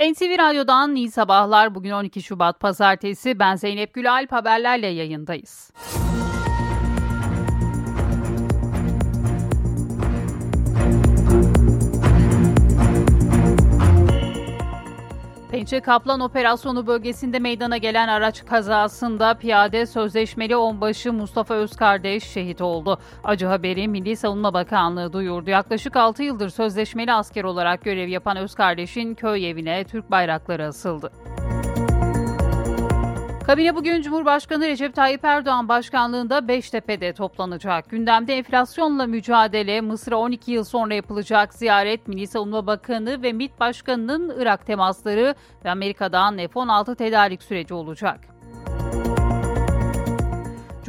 NTV Radyo'dan iyi sabahlar. Bugün 12 Şubat Pazartesi. Ben Zeynep Gülalp haberlerle yayındayız. Pençe Kaplan Operasyonu bölgesinde meydana gelen araç kazasında piyade sözleşmeli onbaşı Mustafa Özkardeş şehit oldu. Acı haberi Milli Savunma Bakanlığı duyurdu. Yaklaşık 6 yıldır sözleşmeli asker olarak görev yapan Özkardeş'in köy evine Türk bayrakları asıldı. Kabine bugün Cumhurbaşkanı Recep Tayyip Erdoğan başkanlığında Beştepe'de toplanacak. Gündemde enflasyonla mücadele, Mısır'a 12 yıl sonra yapılacak ziyaret, Milli Savunma Bakanı ve MİT Başkanı'nın Irak temasları ve Amerika'dan F-16 tedarik süreci olacak.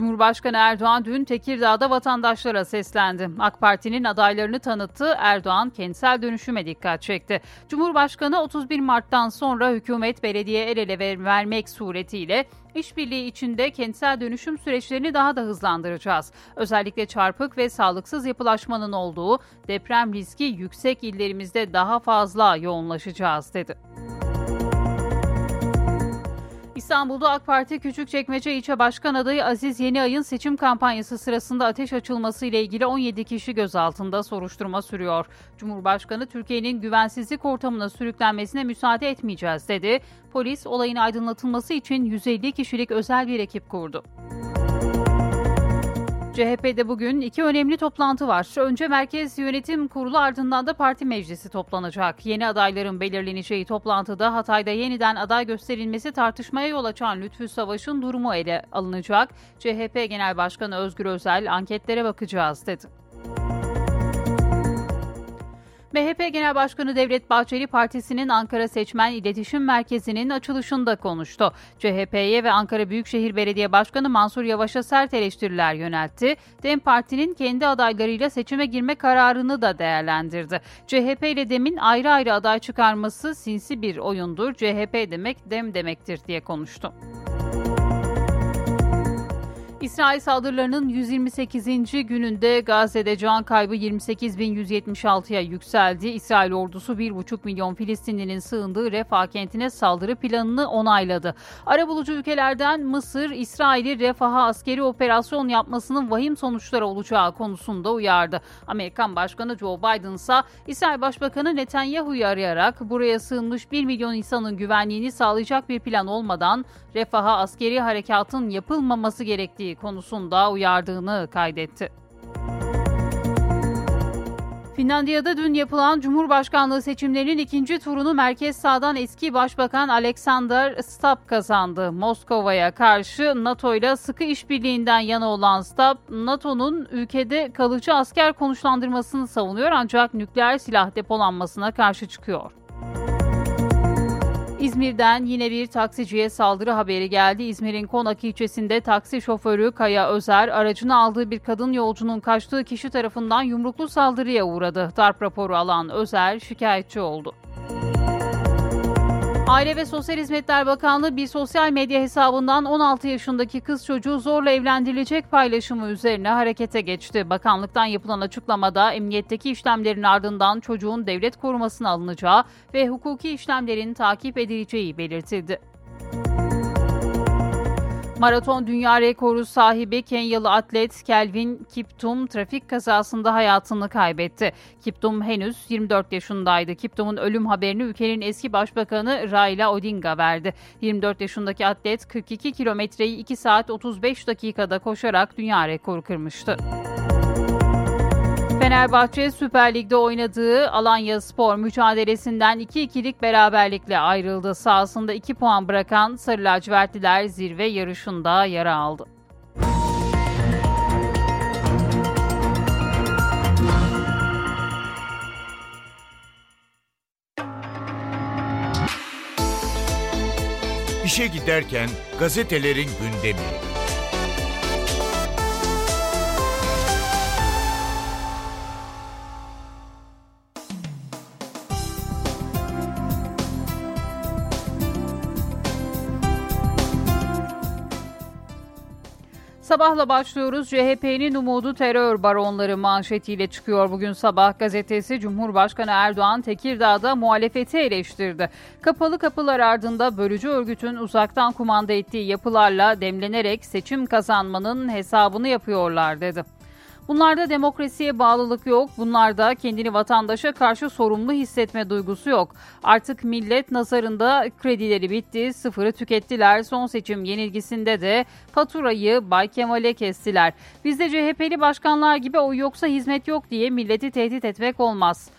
Cumhurbaşkanı Erdoğan dün Tekirdağ'da vatandaşlara seslendi. AK Parti'nin adaylarını tanıttı. Erdoğan kentsel dönüşüme dikkat çekti. Cumhurbaşkanı 31 Mart'tan sonra hükümet belediye el ele ver vermek suretiyle işbirliği içinde kentsel dönüşüm süreçlerini daha da hızlandıracağız. Özellikle çarpık ve sağlıksız yapılaşmanın olduğu deprem riski yüksek illerimizde daha fazla yoğunlaşacağız dedi. İstanbul'da AK Parti Küçükçekmece İlçe Başkan Adayı Aziz Yeniay'ın seçim kampanyası sırasında ateş açılması ile ilgili 17 kişi gözaltında soruşturma sürüyor. Cumhurbaşkanı Türkiye'nin güvensizlik ortamına sürüklenmesine müsaade etmeyeceğiz dedi. Polis olayın aydınlatılması için 150 kişilik özel bir ekip kurdu. CHP'de bugün iki önemli toplantı var. Önce Merkez Yönetim Kurulu ardından da parti meclisi toplanacak. Yeni adayların belirleneceği toplantıda Hatay'da yeniden aday gösterilmesi tartışmaya yol açan Lütfü Savaş'ın durumu ele alınacak. CHP Genel Başkanı Özgür Özel anketlere bakacağız dedi. MHP Genel Başkanı Devlet Bahçeli partisinin Ankara Seçmen İletişim Merkezi'nin açılışında konuştu. CHP'ye ve Ankara Büyükşehir Belediye Başkanı Mansur Yavaş'a sert eleştiriler yöneltti. DEM Parti'nin kendi adaylarıyla seçime girme kararını da değerlendirdi. CHP ile DEM'in ayrı ayrı aday çıkarması sinsi bir oyundur. CHP demek DEM demektir diye konuştu. İsrail saldırılarının 128. gününde Gazze'de can kaybı 28.176'ya yükseldi. İsrail ordusu 1,5 milyon Filistinlinin sığındığı Refah kentine saldırı planını onayladı. Arabulucu ülkelerden Mısır, İsrail'i Refah'a askeri operasyon yapmasının vahim sonuçları olacağı konusunda uyardı. Amerikan Başkanı Joe Biden ise İsrail Başbakanı Netanyahu'yu arayarak buraya sığınmış 1 milyon insanın güvenliğini sağlayacak bir plan olmadan Refah'a askeri harekatın yapılmaması gerektiği konusunda uyardığını kaydetti. Finlandiya'da dün yapılan Cumhurbaşkanlığı seçimlerinin ikinci turunu merkez sağdan eski Başbakan Alexander Stubb kazandı. Moskova'ya karşı NATO ile sıkı işbirliğinden yana olan Stubb, NATO'nun ülkede kalıcı asker konuşlandırmasını savunuyor ancak nükleer silah depolanmasına karşı çıkıyor. İzmir'den yine bir taksiciye saldırı haberi geldi. İzmir'in Konak ilçesinde taksi şoförü Kaya Özer aracını aldığı bir kadın yolcunun kaçtığı kişi tarafından yumruklu saldırıya uğradı. Darp raporu alan Özer şikayetçi oldu. Aile ve Sosyal Hizmetler Bakanlığı bir sosyal medya hesabından 16 yaşındaki kız çocuğu zorla evlendirilecek paylaşımı üzerine harekete geçti. Bakanlıktan yapılan açıklamada emniyetteki işlemlerin ardından çocuğun devlet korumasına alınacağı ve hukuki işlemlerin takip edileceği belirtildi. Maraton dünya rekoru sahibi Kenyalı atlet Kelvin Kiptum trafik kazasında hayatını kaybetti. Kiptum henüz 24 yaşındaydı. Kiptum'un ölüm haberini ülkenin eski başbakanı Raila Odinga verdi. 24 yaşındaki atlet 42 kilometreyi 2 saat 35 dakikada koşarak dünya rekoru kırmıştı. Fenerbahçe Süper Lig'de oynadığı Alanya Spor mücadelesinden 2-2'lik beraberlikle ayrıldı. Sahasında 2 puan bırakan Sarı Lacivertliler zirve yarışında yara aldı. İşe giderken gazetelerin gündemi. Sabahla başlıyoruz. CHP'nin umudu terör baronları manşetiyle çıkıyor bugün sabah gazetesi. Cumhurbaşkanı Erdoğan Tekirdağ'da muhalefeti eleştirdi. Kapalı kapılar ardında bölücü örgütün uzaktan kumanda ettiği yapılarla demlenerek seçim kazanmanın hesabını yapıyorlar dedi. Bunlarda demokrasiye bağlılık yok. Bunlarda kendini vatandaşa karşı sorumlu hissetme duygusu yok. Artık millet nazarında kredileri bitti, sıfırı tükettiler. Son seçim yenilgisinde de faturayı Bay Kemal'e kestiler. Bizde CHP'li başkanlar gibi o yoksa hizmet yok diye milleti tehdit etmek olmaz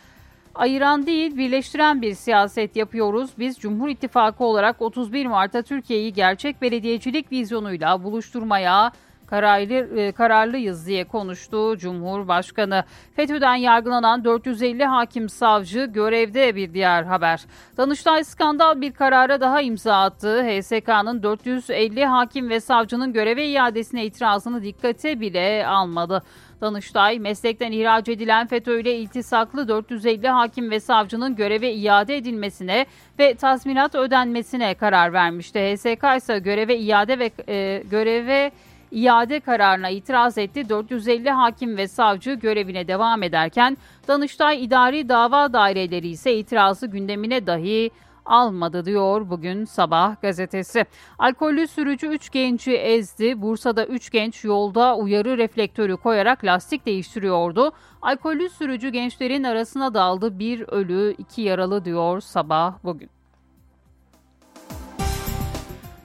ayıran değil birleştiren bir siyaset yapıyoruz. Biz Cumhur İttifakı olarak 31 Mart'ta Türkiye'yi gerçek belediyecilik vizyonuyla buluşturmaya, kararlı, e, kararlıyız diye konuştu Cumhurbaşkanı. FETÖ'den yargılanan 450 hakim savcı görevde bir diğer haber. Danıştay skandal bir karara daha imza attı. HSK'nın 450 hakim ve savcının göreve iadesine itirazını dikkate bile almadı. Danıştay, meslekten ihraç edilen FETÖ ile iltisaklı 450 hakim ve savcının göreve iade edilmesine ve tazminat ödenmesine karar vermişti. HSK ise göreve iade ve e, göreve iade kararına itiraz etti. 450 hakim ve savcı görevine devam ederken Danıştay İdari Dava Daireleri ise itirazı gündemine dahi almadı diyor bugün sabah gazetesi. Alkollü sürücü 3 genci ezdi. Bursa'da 3 genç yolda uyarı reflektörü koyarak lastik değiştiriyordu. Alkollü sürücü gençlerin arasına daldı. Bir ölü, iki yaralı diyor sabah bugün.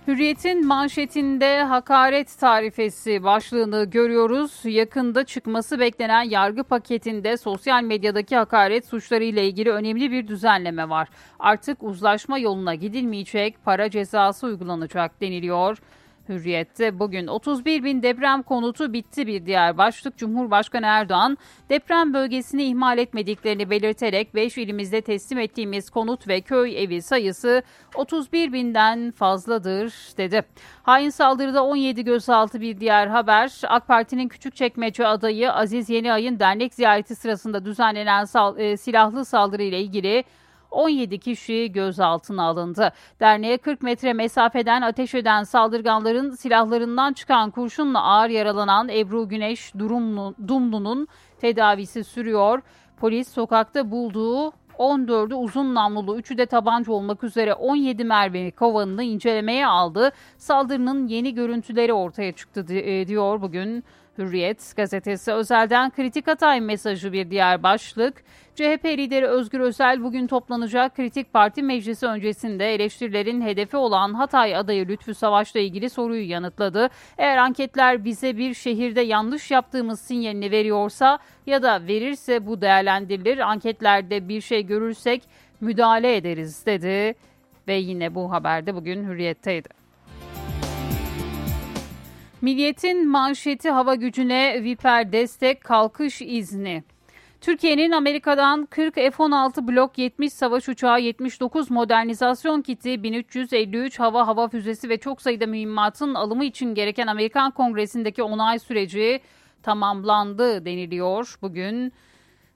Hürriyet'in manşetinde hakaret tarifesi başlığını görüyoruz. Yakında çıkması beklenen yargı paketinde sosyal medyadaki hakaret suçları ile ilgili önemli bir düzenleme var. Artık uzlaşma yoluna gidilmeyecek, para cezası uygulanacak deniliyor. Hürriyet'te bugün 31 bin deprem konutu bitti bir diğer başlık. Cumhurbaşkanı Erdoğan deprem bölgesini ihmal etmediklerini belirterek 5 ilimizde teslim ettiğimiz konut ve köy evi sayısı 31 binden fazladır dedi. Hain saldırıda 17 gözaltı bir diğer haber. AK Parti'nin Küçükçekmece adayı Aziz Yeniay'ın dernek ziyareti sırasında düzenlenen sal- e, silahlı saldırı ile ilgili 17 kişi gözaltına alındı. Derneğe 40 metre mesafeden ateş eden saldırganların silahlarından çıkan kurşunla ağır yaralanan Ebru Güneş Durumlu, Dumlu'nun tedavisi sürüyor. Polis sokakta bulduğu 14'ü uzun namlulu, 3'ü de tabanca olmak üzere 17 mermi kovanını incelemeye aldı. Saldırının yeni görüntüleri ortaya çıktı e, diyor bugün Hürriyet gazetesi özelden kritik Hatay mesajı bir diğer başlık. CHP lideri Özgür Özel bugün toplanacak kritik parti meclisi öncesinde eleştirilerin hedefi olan Hatay adayı Lütfü Savaş'la ilgili soruyu yanıtladı. Eğer anketler bize bir şehirde yanlış yaptığımız sinyalini veriyorsa ya da verirse bu değerlendirilir. Anketlerde bir şey görürsek müdahale ederiz dedi ve yine bu haberde bugün Hürriyet'teydi. Milliyetin manşeti hava gücüne Viper destek kalkış izni. Türkiye'nin Amerika'dan 40 F-16 Blok 70 savaş uçağı 79 modernizasyon kiti 1353 hava hava füzesi ve çok sayıda mühimmatın alımı için gereken Amerikan Kongresi'ndeki onay süreci tamamlandı deniliyor bugün.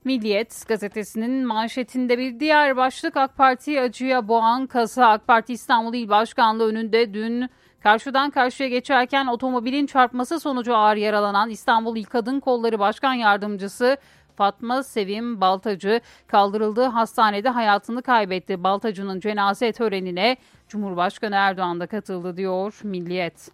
Milliyet gazetesinin manşetinde bir diğer başlık AK Parti acıya boğan kasa AK Parti İstanbul İl Başkanlığı önünde dün Karşıdan karşıya geçerken otomobilin çarpması sonucu ağır yaralanan İstanbul İl Kadın Kolları Başkan Yardımcısı Fatma Sevim Baltacı kaldırıldığı hastanede hayatını kaybetti. Baltacı'nın cenaze törenine Cumhurbaşkanı Erdoğan da katıldı diyor Milliyet.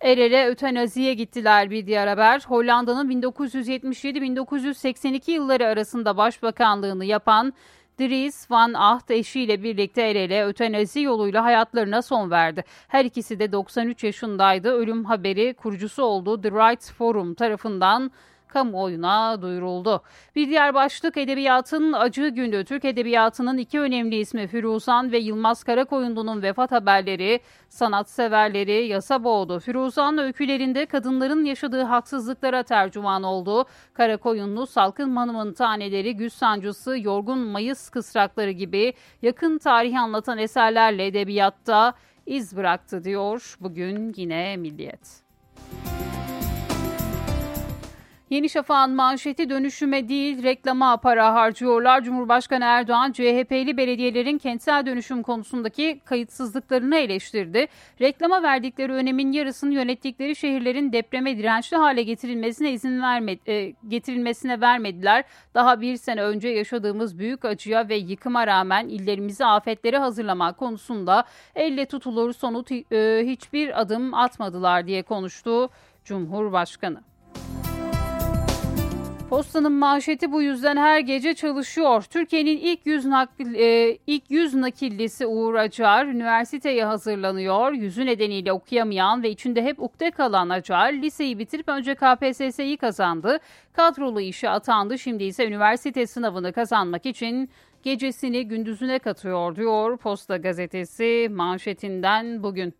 El ele ötenaziye gittiler bir diğer haber. Hollanda'nın 1977-1982 yılları arasında başbakanlığını yapan Dries Van Acht eşiyle birlikte el ele ötenazi yoluyla hayatlarına son verdi. Her ikisi de 93 yaşındaydı. Ölüm haberi kurucusu olduğu The Rights Forum tarafından kamuoyuna duyuruldu. Bir diğer başlık edebiyatın acı günü. Türk edebiyatının iki önemli ismi Firuzan ve Yılmaz Karakoyunlu'nun vefat haberleri sanatseverleri yasa boğdu. Firuzan öykülerinde kadınların yaşadığı haksızlıklara tercüman oldu. Karakoyunlu Salkın Hanım'ın taneleri, güz sancısı, yorgun mayıs kısrakları gibi yakın tarihi anlatan eserlerle edebiyatta iz bıraktı diyor bugün yine Milliyet. Yeni Şafak'ın manşeti dönüşüme değil reklama para harcıyorlar. Cumhurbaşkanı Erdoğan CHP'li belediyelerin kentsel dönüşüm konusundaki kayıtsızlıklarını eleştirdi. Reklama verdikleri önemin yarısını yönettikleri şehirlerin depreme dirençli hale getirilmesine izin vermedi, e, getirilmesine vermediler. Daha bir sene önce yaşadığımız büyük acıya ve yıkıma rağmen illerimizi afetlere hazırlamak konusunda elle tutulur somut e, hiçbir adım atmadılar diye konuştu Cumhurbaşkanı. Postanın manşeti bu yüzden her gece çalışıyor. Türkiye'nin ilk yüz, nakil, e, ilk yüz nakillisi Uğur Acar üniversiteye hazırlanıyor. Yüzü nedeniyle okuyamayan ve içinde hep ukde kalan Acar liseyi bitirip önce KPSS'yi kazandı. Kadrolu işe atandı. Şimdi ise üniversite sınavını kazanmak için gecesini gündüzüne katıyor diyor Posta gazetesi manşetinden bugün.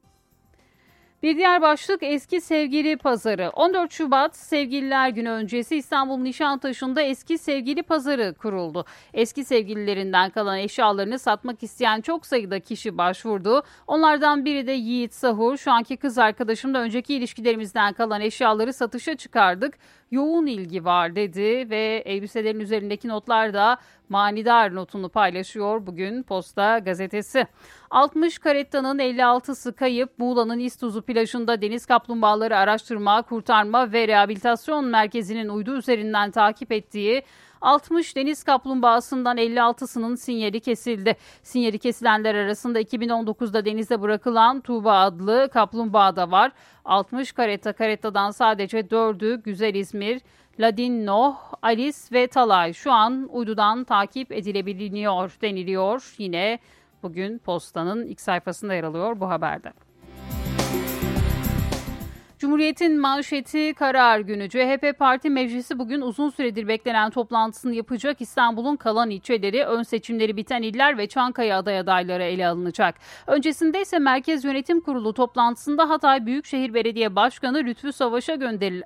Bir diğer başlık eski sevgili pazarı. 14 Şubat Sevgililer Günü öncesi İstanbul Nişantaşı'nda eski sevgili pazarı kuruldu. Eski sevgililerinden kalan eşyalarını satmak isteyen çok sayıda kişi başvurdu. Onlardan biri de Yiğit Sahur. Şu anki kız arkadaşımla önceki ilişkilerimizden kalan eşyaları satışa çıkardık yoğun ilgi var dedi ve elbiselerin üzerindeki notlar da manidar notunu paylaşıyor bugün Posta gazetesi. 60 karettanın 56'sı kayıp Muğla'nın İstuzu plajında deniz kaplumbağaları araştırma, kurtarma ve rehabilitasyon merkezinin uydu üzerinden takip ettiği 60 deniz kaplumbağasından 56'sının sinyali kesildi. Sinyali kesilenler arasında 2019'da denize bırakılan Tuğba adlı kaplumbağa da var. 60 kareta karetadan sadece 4'ü Güzel İzmir, Ladin Noh, Alice ve Talay şu an uydudan takip edilebiliyor deniliyor. Yine bugün postanın ilk sayfasında yer alıyor bu haberde. Cumhuriyet'in manşeti karar günü. CHP Parti Meclisi bugün uzun süredir beklenen toplantısını yapacak. İstanbul'un kalan ilçeleri, ön seçimleri biten iller ve Çankaya aday adayları ele alınacak. Öncesinde ise Merkez Yönetim Kurulu toplantısında Hatay Büyükşehir Belediye Başkanı Lütfü Savaş'a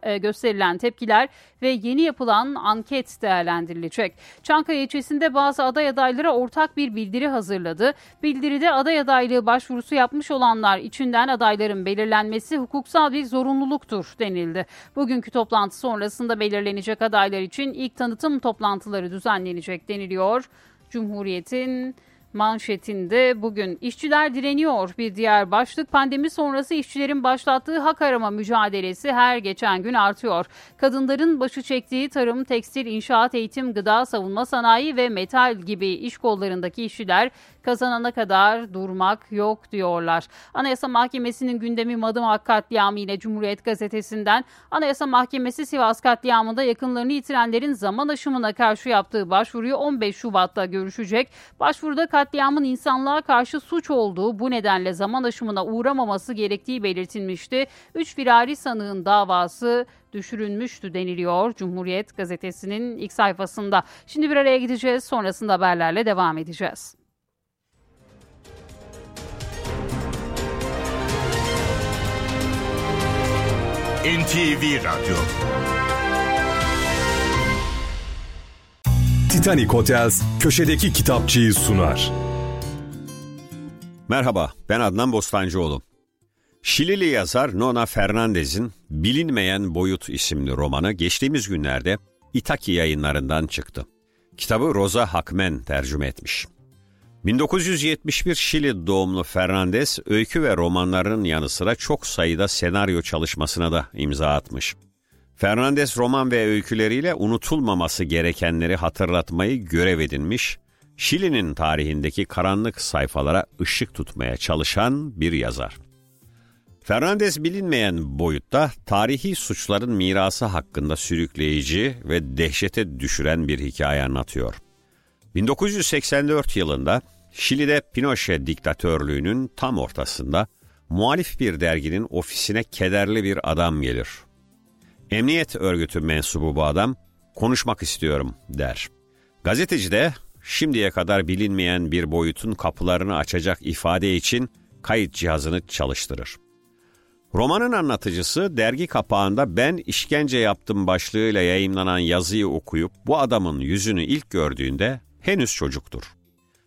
e, gösterilen tepkiler ve yeni yapılan anket değerlendirilecek. Çankaya ilçesinde bazı aday adayları ortak bir bildiri hazırladı. Bildiride aday adaylığı başvurusu yapmış olanlar içinden adayların belirlenmesi hukuksal bir zorunluluk zorunluluktur denildi. Bugünkü toplantı sonrasında belirlenecek adaylar için ilk tanıtım toplantıları düzenlenecek deniliyor. Cumhuriyet'in manşetinde bugün işçiler direniyor bir diğer başlık pandemi sonrası işçilerin başlattığı hak arama mücadelesi her geçen gün artıyor. Kadınların başı çektiği tarım, tekstil, inşaat, eğitim, gıda, savunma sanayi ve metal gibi iş kollarındaki işçiler kazanana kadar durmak yok diyorlar. Anayasa Mahkemesi'nin gündemi Madımak katliamı ile Cumhuriyet Gazetesi'nden Anayasa Mahkemesi Sivas katliamında yakınlarını yitirenlerin zaman aşımına karşı yaptığı başvuruyu 15 Şubat'ta görüşecek. Başvuruda katliamın insanlığa karşı suç olduğu bu nedenle zaman aşımına uğramaması gerektiği belirtilmişti. Üç firari sanığın davası düşürülmüştü deniliyor Cumhuriyet Gazetesi'nin ilk sayfasında. Şimdi bir araya gideceğiz sonrasında haberlerle devam edeceğiz. NTV Radyo Titanic Hotels köşedeki kitapçıyı sunar. Merhaba, ben Adnan Bostancıoğlu. Şilili yazar Nona Fernandez'in Bilinmeyen Boyut isimli romanı geçtiğimiz günlerde Itaki yayınlarından çıktı. Kitabı Rosa Hakmen tercüme etmiş. 1971 Şili doğumlu Fernandez, öykü ve romanlarının yanı sıra çok sayıda senaryo çalışmasına da imza atmış. Fernandez roman ve öyküleriyle unutulmaması gerekenleri hatırlatmayı görev edinmiş, Şili'nin tarihindeki karanlık sayfalara ışık tutmaya çalışan bir yazar. Fernandez bilinmeyen boyutta tarihi suçların mirası hakkında sürükleyici ve dehşete düşüren bir hikaye anlatıyor. 1984 yılında Şili'de Pinochet diktatörlüğünün tam ortasında muhalif bir derginin ofisine kederli bir adam gelir. Emniyet örgütü mensubu bu adam, konuşmak istiyorum der. Gazeteci de şimdiye kadar bilinmeyen bir boyutun kapılarını açacak ifade için kayıt cihazını çalıştırır. Romanın anlatıcısı dergi kapağında ben işkence yaptım başlığıyla yayınlanan yazıyı okuyup bu adamın yüzünü ilk gördüğünde henüz çocuktur.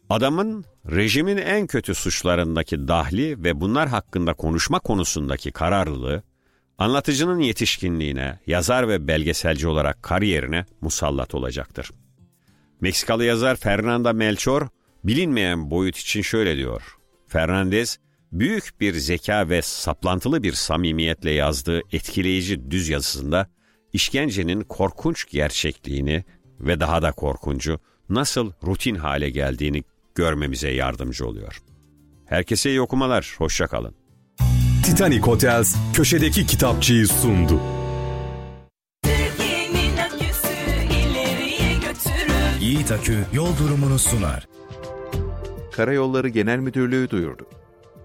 Adamın rejimin en kötü suçlarındaki dahli ve bunlar hakkında konuşma konusundaki kararlılığı Anlatıcının yetişkinliğine, yazar ve belgeselci olarak kariyerine musallat olacaktır. Meksikalı yazar Fernanda Melchor, bilinmeyen boyut için şöyle diyor. Fernandez, büyük bir zeka ve saplantılı bir samimiyetle yazdığı etkileyici düz yazısında işkencenin korkunç gerçekliğini ve daha da korkuncu nasıl rutin hale geldiğini görmemize yardımcı oluyor. Herkese iyi okumalar, hoşça kalın. Titanic Hotels köşedeki kitapçıyı sundu. Yiğit Akü yol durumunu sunar. Karayolları Genel Müdürlüğü duyurdu.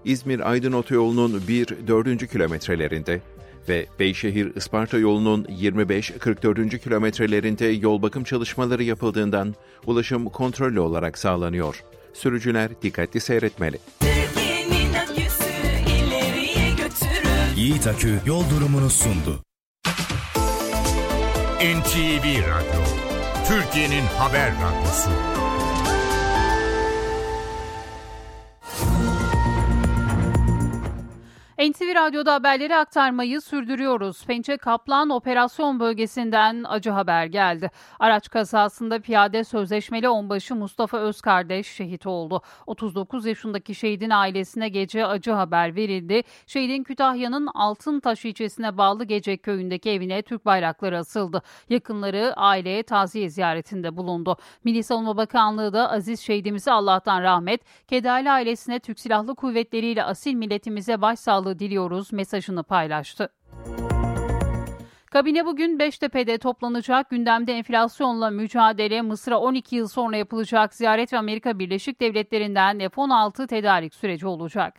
İzmir-Aydın Otoyolu'nun 1-4. kilometrelerinde ve Beyşehir-Isparta yolunun 25-44. kilometrelerinde yol bakım çalışmaları yapıldığından ulaşım kontrollü olarak sağlanıyor. Sürücüler dikkatli seyretmeli. Yiğit Akü yol durumunu sundu. NTV Radyo, Türkiye'nin haber radyosu. NTV Radyo'da haberleri aktarmayı sürdürüyoruz. Pençe Kaplan operasyon bölgesinden acı haber geldi. Araç kazasında piyade sözleşmeli onbaşı Mustafa Özkardeş şehit oldu. 39 yaşındaki şehidin ailesine gece acı haber verildi. Şehidin Kütahya'nın Altıntaş ilçesine bağlı Gece köyündeki evine Türk bayrakları asıldı. Yakınları aileye taziye ziyaretinde bulundu. Milli Savunma Bakanlığı da aziz şehidimize Allah'tan rahmet, Kedali ailesine Türk Silahlı Kuvvetleri ile asil milletimize başsağlığı diliyoruz mesajını paylaştı. Kabine bugün Beştepe'de toplanacak. Gündemde enflasyonla mücadele, Mısır'a 12 yıl sonra yapılacak ziyaret ve Amerika Birleşik Devletleri'nden F-16 tedarik süreci olacak.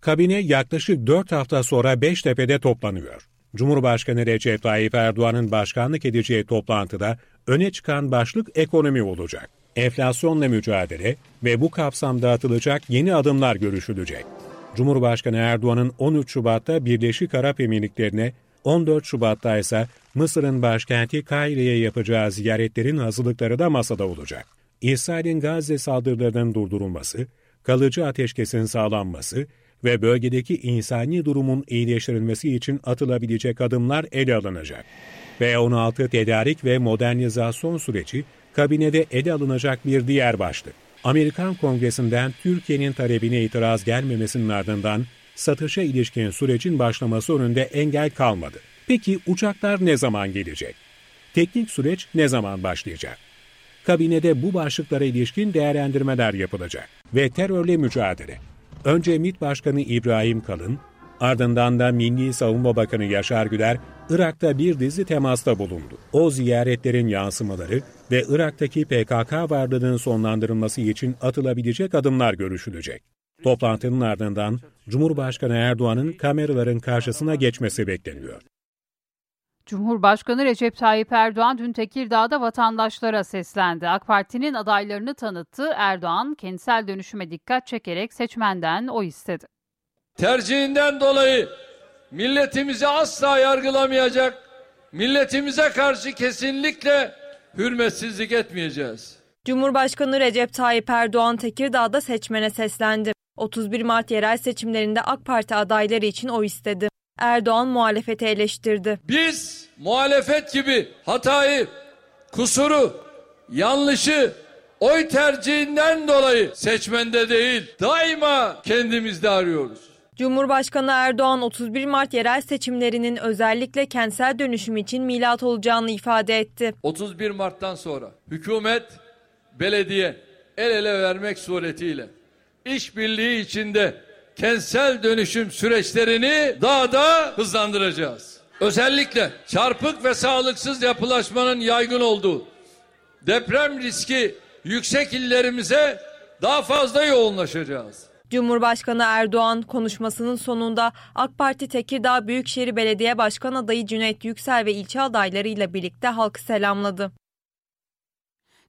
Kabine yaklaşık 4 hafta sonra Beştepe'de toplanıyor. Cumhurbaşkanı Recep Tayyip Erdoğan'ın başkanlık edeceği toplantıda öne çıkan başlık ekonomi olacak. Enflasyonla mücadele ve bu kapsamda atılacak yeni adımlar görüşülecek. Cumhurbaşkanı Erdoğan'ın 13 Şubat'ta Birleşik Arap Emirlikleri'ne, 14 Şubat'ta ise Mısır'ın başkenti Kaire'ye yapacağı ziyaretlerin hazırlıkları da masada olacak. İsrail'in Gazze saldırılarının durdurulması, kalıcı ateşkesin sağlanması ve bölgedeki insani durumun iyileştirilmesi için atılabilecek adımlar ele alınacak. B-16 tedarik ve modernizasyon süreci kabinede ele alınacak bir diğer başlık. Amerikan Kongresi'nden Türkiye'nin talebine itiraz gelmemesinin ardından satışa ilişkin sürecin başlaması önünde engel kalmadı. Peki uçaklar ne zaman gelecek? Teknik süreç ne zaman başlayacak? Kabinede bu başlıklara ilişkin değerlendirmeler yapılacak ve terörle mücadele. Önce MİT Başkanı İbrahim Kalın, ardından da Milli Savunma Bakanı Yaşar Güler, Irak'ta bir dizi temasta bulundu. O ziyaretlerin yansımaları ve Irak'taki PKK varlığının sonlandırılması için atılabilecek adımlar görüşülecek. Toplantının ardından Cumhurbaşkanı Erdoğan'ın kameraların karşısına geçmesi bekleniyor. Cumhurbaşkanı Recep Tayyip Erdoğan dün Tekirdağ'da vatandaşlara seslendi. AK Parti'nin adaylarını tanıttı. Erdoğan kentsel dönüşüme dikkat çekerek seçmenden o istedi. Tercihinden dolayı milletimizi asla yargılamayacak, milletimize karşı kesinlikle hürmetsizlik etmeyeceğiz. Cumhurbaşkanı Recep Tayyip Erdoğan Tekirdağ'da seçmene seslendi. 31 Mart yerel seçimlerinde AK Parti adayları için oy istedi. Erdoğan muhalefeti eleştirdi. Biz muhalefet gibi hatayı, kusuru, yanlışı oy tercihinden dolayı seçmende değil daima kendimizde arıyoruz. Cumhurbaşkanı Erdoğan 31 Mart yerel seçimlerinin özellikle kentsel dönüşüm için milat olacağını ifade etti. 31 Mart'tan sonra hükümet, belediye el ele vermek suretiyle işbirliği içinde kentsel dönüşüm süreçlerini daha da hızlandıracağız. Özellikle çarpık ve sağlıksız yapılaşmanın yaygın olduğu deprem riski yüksek illerimize daha fazla yoğunlaşacağız. Cumhurbaşkanı Erdoğan konuşmasının sonunda AK Parti Tekirdağ Büyükşehir Belediye Başkan adayı Cüneyt Yüksel ve ilçe adaylarıyla birlikte halkı selamladı.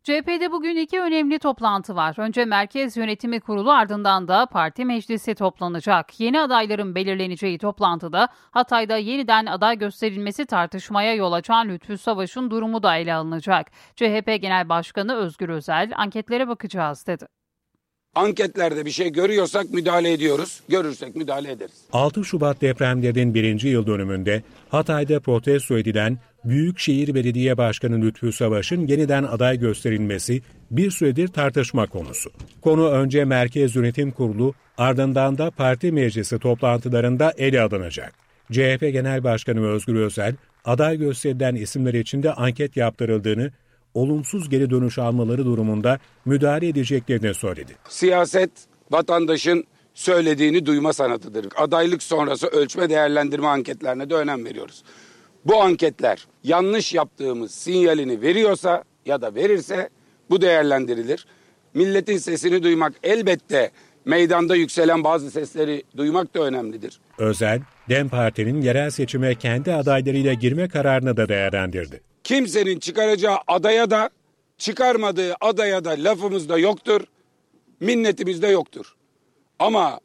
CHP'de bugün iki önemli toplantı var. Önce Merkez Yönetimi Kurulu ardından da parti meclisi toplanacak. Yeni adayların belirleneceği toplantıda Hatay'da yeniden aday gösterilmesi tartışmaya yol açan Lütfü Savaş'ın durumu da ele alınacak. CHP Genel Başkanı Özgür Özel anketlere bakacağız dedi. Anketlerde bir şey görüyorsak müdahale ediyoruz. Görürsek müdahale ederiz. 6 Şubat depremlerinin birinci yıl dönümünde Hatay'da protesto edilen Büyükşehir Belediye Başkanı Lütfü Savaş'ın yeniden aday gösterilmesi bir süredir tartışma konusu. Konu önce Merkez Yönetim Kurulu ardından da parti meclisi toplantılarında ele alınacak. CHP Genel Başkanı Özgür Özel, aday gösterilen isimler içinde anket yaptırıldığını, olumsuz geri dönüş almaları durumunda müdahale edeceklerini söyledi. Siyaset vatandaşın söylediğini duyma sanatıdır. Adaylık sonrası ölçme değerlendirme anketlerine de önem veriyoruz. Bu anketler yanlış yaptığımız sinyalini veriyorsa ya da verirse bu değerlendirilir. Milletin sesini duymak elbette meydanda yükselen bazı sesleri duymak da önemlidir. Özel, DEM Parti'nin yerel seçime kendi adaylarıyla girme kararını da değerlendirdi. Kimsenin çıkaracağı adaya da çıkarmadığı adaya da lafımız da yoktur. Minnetimiz de yoktur. Ama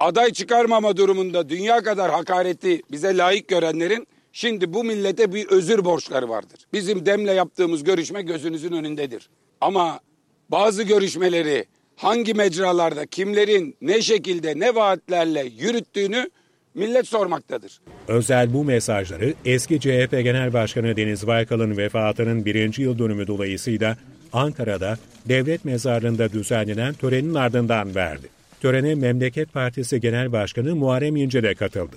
aday çıkarmama durumunda dünya kadar hakareti bize layık görenlerin şimdi bu millete bir özür borçları vardır. Bizim demle yaptığımız görüşme gözünüzün önündedir. Ama bazı görüşmeleri hangi mecralarda kimlerin ne şekilde ne vaatlerle yürüttüğünü millet sormaktadır. Özel bu mesajları eski CHP Genel Başkanı Deniz Baykal'ın vefatının birinci yıl dönümü dolayısıyla Ankara'da devlet mezarlığında düzenlenen törenin ardından verdi. Törene Memleket Partisi Genel Başkanı Muharrem İnce de katıldı.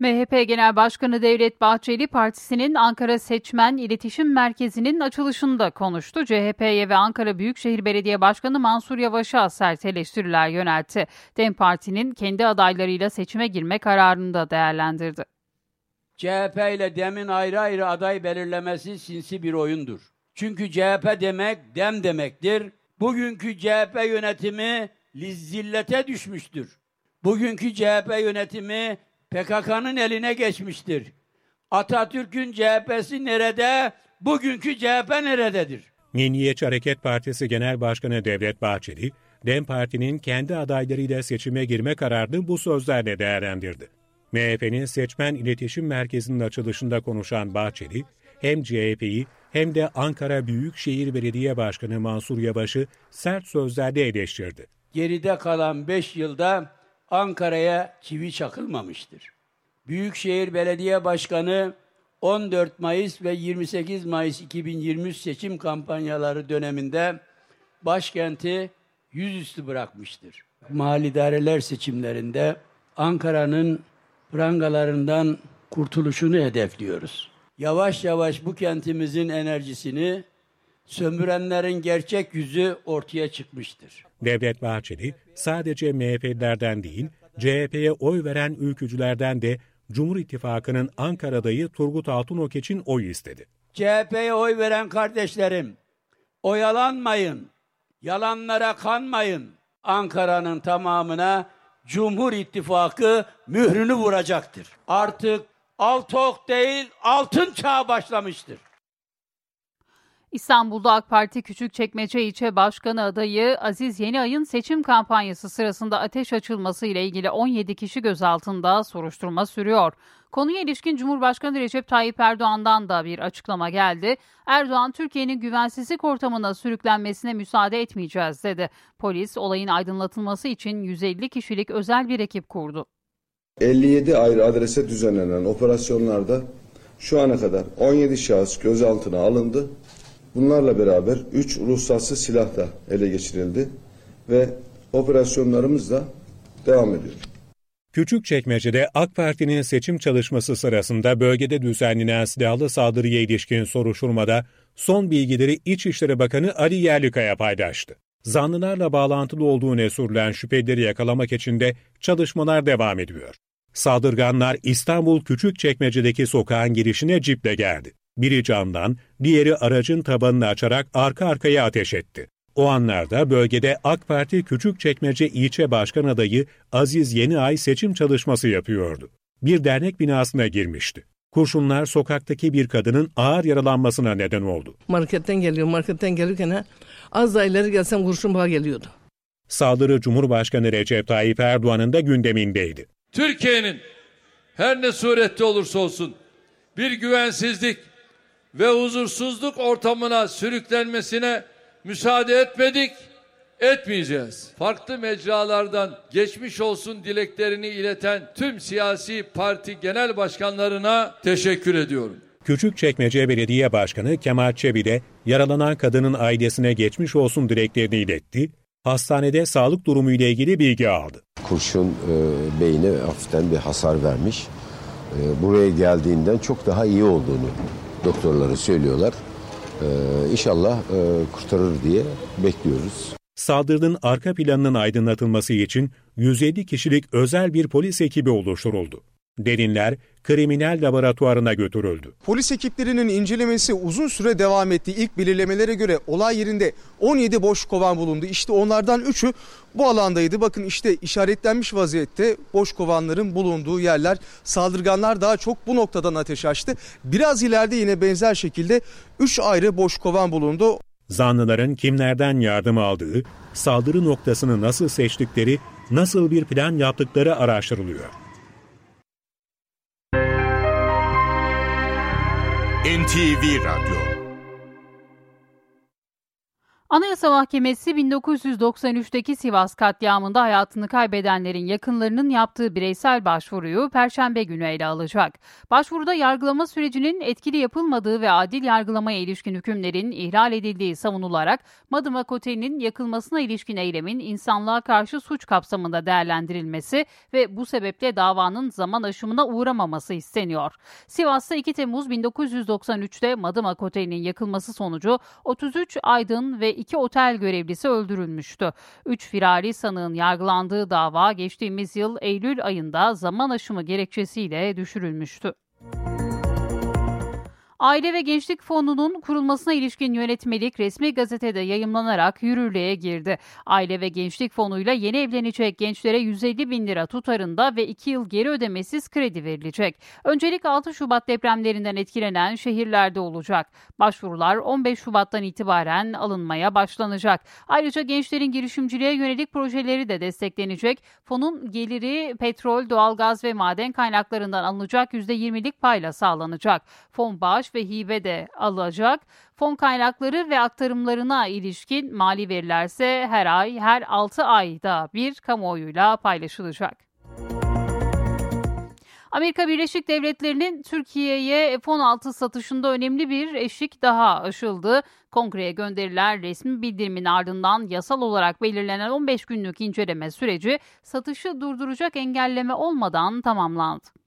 MHP Genel Başkanı Devlet Bahçeli partisinin Ankara Seçmen İletişim Merkezi'nin açılışında konuştu. CHP'ye ve Ankara Büyükşehir Belediye Başkanı Mansur Yavaş'a sert eleştiriler yöneltti. DEM Parti'nin kendi adaylarıyla seçime girme kararını da değerlendirdi. CHP ile DEM'in ayrı ayrı aday belirlemesi sinsi bir oyundur. Çünkü CHP demek DEM demektir. Bugünkü CHP yönetimi zillete düşmüştür. Bugünkü CHP yönetimi PKK'nın eline geçmiştir. Atatürk'ün CHP'si nerede? Bugünkü CHP nerededir? Milliyetçi Hareket Partisi Genel Başkanı Devlet Bahçeli, DEM Parti'nin kendi adaylarıyla seçime girme kararını bu sözlerle değerlendirdi. MHP'nin Seçmen İletişim Merkezi'nin açılışında konuşan Bahçeli, hem CHP'yi hem de Ankara Büyükşehir Belediye Başkanı Mansur Yavaş'ı sert sözlerle eleştirdi. Geride kalan 5 yılda Ankara'ya çivi çakılmamıştır. Büyükşehir Belediye Başkanı 14 Mayıs ve 28 Mayıs 2023 seçim kampanyaları döneminde başkenti yüzüstü bırakmıştır. Mahalli idareler seçimlerinde Ankara'nın prangalarından kurtuluşunu hedefliyoruz. Yavaş yavaş bu kentimizin enerjisini sömürenlerin gerçek yüzü ortaya çıkmıştır. Devlet Bahçeli sadece MHP'lilerden değil, CHP'ye oy veren ülkücülerden de Cumhur İttifakı'nın Ankara adayı Turgut Altınok için oy istedi. CHP'ye oy veren kardeşlerim, oyalanmayın, yalanlara kanmayın. Ankara'nın tamamına Cumhur İttifakı mührünü vuracaktır. Artık Altok değil, altın çağı başlamıştır. İstanbul'da AK Parti Küçükçekmece İlçe Başkanı adayı Aziz Yeniay'ın seçim kampanyası sırasında ateş açılması ile ilgili 17 kişi gözaltında soruşturma sürüyor. Konuya ilişkin Cumhurbaşkanı Recep Tayyip Erdoğan'dan da bir açıklama geldi. Erdoğan Türkiye'nin güvensizlik ortamına sürüklenmesine müsaade etmeyeceğiz dedi. Polis olayın aydınlatılması için 150 kişilik özel bir ekip kurdu. 57 ayrı adrese düzenlenen operasyonlarda şu ana kadar 17 şahıs gözaltına alındı. Bunlarla beraber 3 ruhsatsız silah da ele geçirildi ve operasyonlarımız da devam ediyor. Küçükçekmece'de AK Parti'nin seçim çalışması sırasında bölgede düzenlenen silahlı saldırıya ilişkin soruşturmada son bilgileri İçişleri Bakanı Ali Yerlikaya paylaştı. Zanlılarla bağlantılı olduğu öne sürülen şüphelileri yakalamak için de çalışmalar devam ediyor. Saldırganlar İstanbul Küçükçekmece'deki sokağın girişine ciple geldi. Biri camdan, diğeri aracın tabanını açarak arka arkaya ateş etti. O anlarda bölgede AK Parti Küçükçekmece İlçe Başkan Adayı Aziz Yeniay seçim çalışması yapıyordu. Bir dernek binasına girmişti. Kurşunlar sokaktaki bir kadının ağır yaralanmasına neden oldu. Marketten geliyor, marketten gelirken az da ileri gelsem kurşun bağa geliyordu. Saldırı Cumhurbaşkanı Recep Tayyip Erdoğan'ın da gündemindeydi. Türkiye'nin her ne surette olursa olsun bir güvensizlik ve huzursuzluk ortamına sürüklenmesine müsaade etmedik, etmeyeceğiz. Farklı mecralardan geçmiş olsun dileklerini ileten tüm siyasi parti genel başkanlarına teşekkür ediyorum. Küçükçekmece Belediye Başkanı Kemal Çebi de yaralanan kadının ailesine geçmiş olsun dileklerini iletti, hastanede sağlık durumu ile ilgili bilgi aldı. Kurşun e, beyine hafiften bir hasar vermiş. E, buraya geldiğinden çok daha iyi olduğunu doktorları söylüyorlar. E, inşallah e, kurtarır diye bekliyoruz. Saldırının arka planının aydınlatılması için 150 kişilik özel bir polis ekibi oluşturuldu. Derinler kriminal laboratuvarına götürüldü. Polis ekiplerinin incelemesi uzun süre devam etti. İlk belirlemelere göre olay yerinde 17 boş kovan bulundu. İşte onlardan 3'ü bu alandaydı. Bakın işte işaretlenmiş vaziyette boş kovanların bulunduğu yerler. Saldırganlar daha çok bu noktadan ateş açtı. Biraz ileride yine benzer şekilde 3 ayrı boş kovan bulundu. Zanlıların kimlerden yardım aldığı, saldırı noktasını nasıl seçtikleri, nasıl bir plan yaptıkları araştırılıyor. NTV Radyo Anayasa Mahkemesi 1993'teki Sivas katliamında hayatını kaybedenlerin yakınlarının yaptığı bireysel başvuruyu Perşembe günü ele alacak. Başvuruda yargılama sürecinin etkili yapılmadığı ve adil yargılamaya ilişkin hükümlerin ihlal edildiği savunularak Madımak Oteli'nin yakılmasına ilişkin eylemin insanlığa karşı suç kapsamında değerlendirilmesi ve bu sebeple davanın zaman aşımına uğramaması isteniyor. Sivas'ta 2 Temmuz 1993'te Madımak Oteli'nin yakılması sonucu 33 aydın ve iki otel görevlisi öldürülmüştü. Üç firari sanığın yargılandığı dava geçtiğimiz yıl Eylül ayında zaman aşımı gerekçesiyle düşürülmüştü. Aile ve Gençlik Fonu'nun kurulmasına ilişkin yönetmelik resmi gazetede yayımlanarak yürürlüğe girdi. Aile ve Gençlik Fonu'yla yeni evlenecek gençlere 150 bin lira tutarında ve 2 yıl geri ödemesiz kredi verilecek. Öncelik 6 Şubat depremlerinden etkilenen şehirlerde olacak. Başvurular 15 Şubat'tan itibaren alınmaya başlanacak. Ayrıca gençlerin girişimciliğe yönelik projeleri de desteklenecek. Fonun geliri petrol, doğalgaz ve maden kaynaklarından alınacak %20'lik payla sağlanacak. Fon bağış ve hibe de alacak. Fon kaynakları ve aktarımlarına ilişkin mali verilerse her ay, her 6 ayda bir kamuoyuyla paylaşılacak. Amerika Birleşik Devletleri'nin Türkiye'ye F-16 satışında önemli bir eşik daha aşıldı. Kongreye gönderilen resmi bildirimin ardından yasal olarak belirlenen 15 günlük inceleme süreci satışı durduracak engelleme olmadan tamamlandı.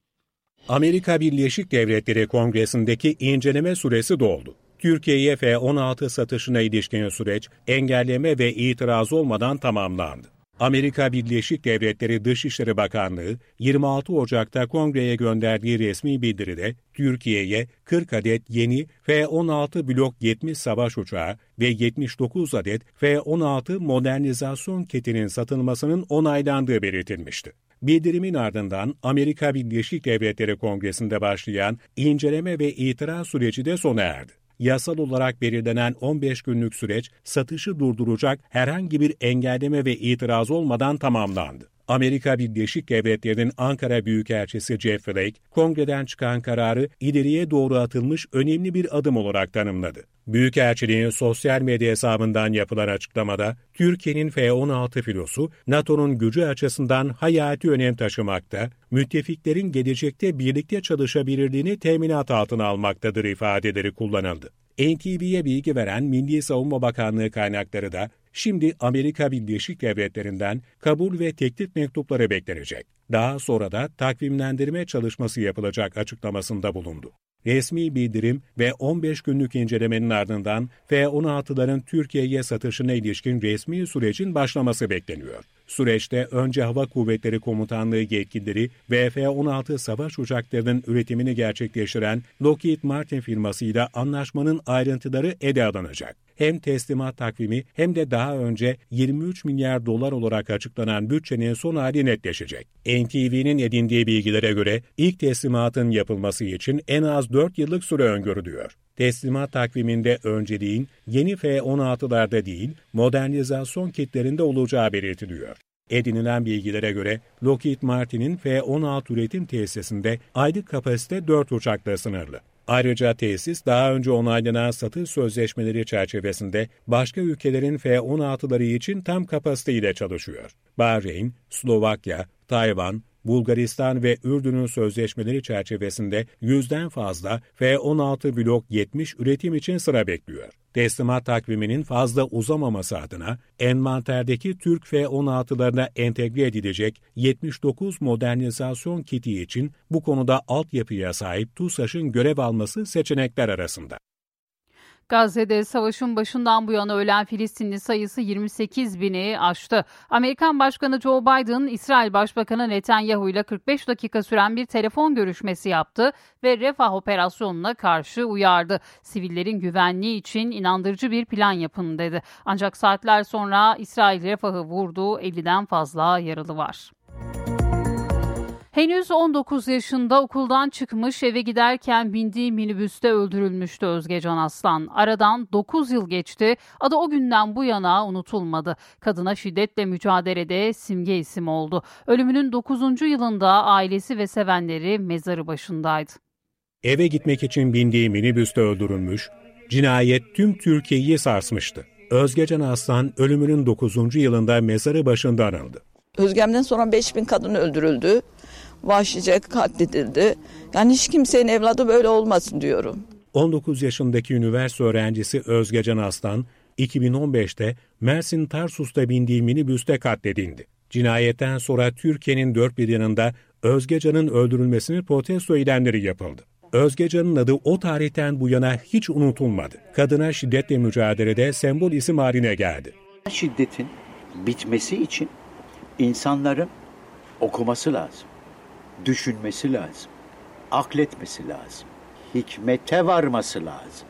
Amerika Birleşik Devletleri Kongresi'ndeki inceleme süresi doldu. Türkiye'ye F-16 satışına ilişkin süreç engelleme ve itiraz olmadan tamamlandı. Amerika Birleşik Devletleri Dışişleri Bakanlığı 26 Ocak'ta kongreye gönderdiği resmi bildiride Türkiye'ye 40 adet yeni F-16 Blok 70 savaş uçağı ve 79 adet F-16 modernizasyon kitinin satılmasının onaylandığı belirtilmişti. Bildirimin ardından Amerika Birleşik Devletleri Kongresi'nde başlayan inceleme ve itiraz süreci de sona erdi. Yasal olarak belirlenen 15 günlük süreç satışı durduracak herhangi bir engelleme ve itiraz olmadan tamamlandı. Amerika Birleşik Devletleri'nin Ankara Büyükelçisi Jeff Flake, kongreden çıkan kararı ileriye doğru atılmış önemli bir adım olarak tanımladı. Büyükelçiliğin sosyal medya hesabından yapılan açıklamada, Türkiye'nin F-16 filosu NATO'nun gücü açısından hayati önem taşımakta, müttefiklerin gelecekte birlikte çalışabilirliğini teminat altına almaktadır ifadeleri kullanıldı. NTV'ye bilgi veren Milli Savunma Bakanlığı kaynakları da şimdi Amerika Birleşik Devletleri'nden kabul ve teklif mektupları beklenecek. Daha sonra da takvimlendirme çalışması yapılacak açıklamasında bulundu. Resmi bildirim ve 15 günlük incelemenin ardından F-16'ların Türkiye'ye satışına ilişkin resmi sürecin başlaması bekleniyor. Süreçte önce Hava Kuvvetleri Komutanlığı yetkilileri ve F-16 savaş uçaklarının üretimini gerçekleştiren Lockheed Martin firmasıyla anlaşmanın ayrıntıları ele alınacak. Hem teslimat takvimi hem de daha önce 23 milyar dolar olarak açıklanan bütçenin son hali netleşecek. NTV'nin edindiği bilgilere göre ilk teslimatın yapılması için en az 4 yıllık süre öngörülüyor. Teslimat takviminde önceliğin yeni F-16'larda değil, modernizasyon kitlerinde olacağı belirtiliyor. Edinilen bilgilere göre Lockheed Martin'in F-16 üretim tesisinde aylık kapasite 4 uçakla sınırlı. Ayrıca tesis daha önce onaylanan satış sözleşmeleri çerçevesinde başka ülkelerin F-16'ları için tam kapasiteyle çalışıyor. Bahreyn, Slovakya, Tayvan, Bulgaristan ve Ürdün'ün sözleşmeleri çerçevesinde yüzden fazla F-16 Blok 70 üretim için sıra bekliyor. Teslimat takviminin fazla uzamaması adına envanterdeki Türk F-16'larına entegre edilecek 79 modernizasyon kiti için bu konuda altyapıya sahip TUSAŞ'ın görev alması seçenekler arasında. Gazze'de savaşın başından bu yana ölen Filistinli sayısı 28 bini aştı. Amerikan Başkanı Joe Biden, İsrail Başbakanı Netanyahu ile 45 dakika süren bir telefon görüşmesi yaptı ve Refah operasyonuna karşı uyardı. Sivillerin güvenliği için inandırıcı bir plan yapın dedi. Ancak saatler sonra İsrail Refah'ı vurdu, 50'den fazla yaralı var. Henüz 19 yaşında okuldan çıkmış eve giderken bindiği minibüste öldürülmüştü Özgecan Aslan. Aradan 9 yıl geçti. Adı o günden bu yana unutulmadı. Kadına şiddetle mücadelede simge isim oldu. Ölümünün 9. yılında ailesi ve sevenleri mezarı başındaydı. Eve gitmek için bindiği minibüste öldürülmüş, cinayet tüm Türkiye'yi sarsmıştı. Özgecan Aslan ölümünün 9. yılında mezarı başında anıldı. Özgem'den sonra 5000 kadın öldürüldü vahşice katledildi. Yani hiç kimsenin evladı böyle olmasın diyorum. 19 yaşındaki üniversite öğrencisi Özgecan Aslan, 2015'te Mersin Tarsus'ta bindiği minibüste katledildi. Cinayetten sonra Türkiye'nin dört bir yanında Özgecan'ın öldürülmesini protesto edenleri yapıldı. Özgecan'ın adı o tarihten bu yana hiç unutulmadı. Kadına şiddetle mücadelede sembol isim haline geldi. Şiddetin bitmesi için insanların okuması lazım düşünmesi lazım. Akletmesi lazım. Hikmete varması lazım.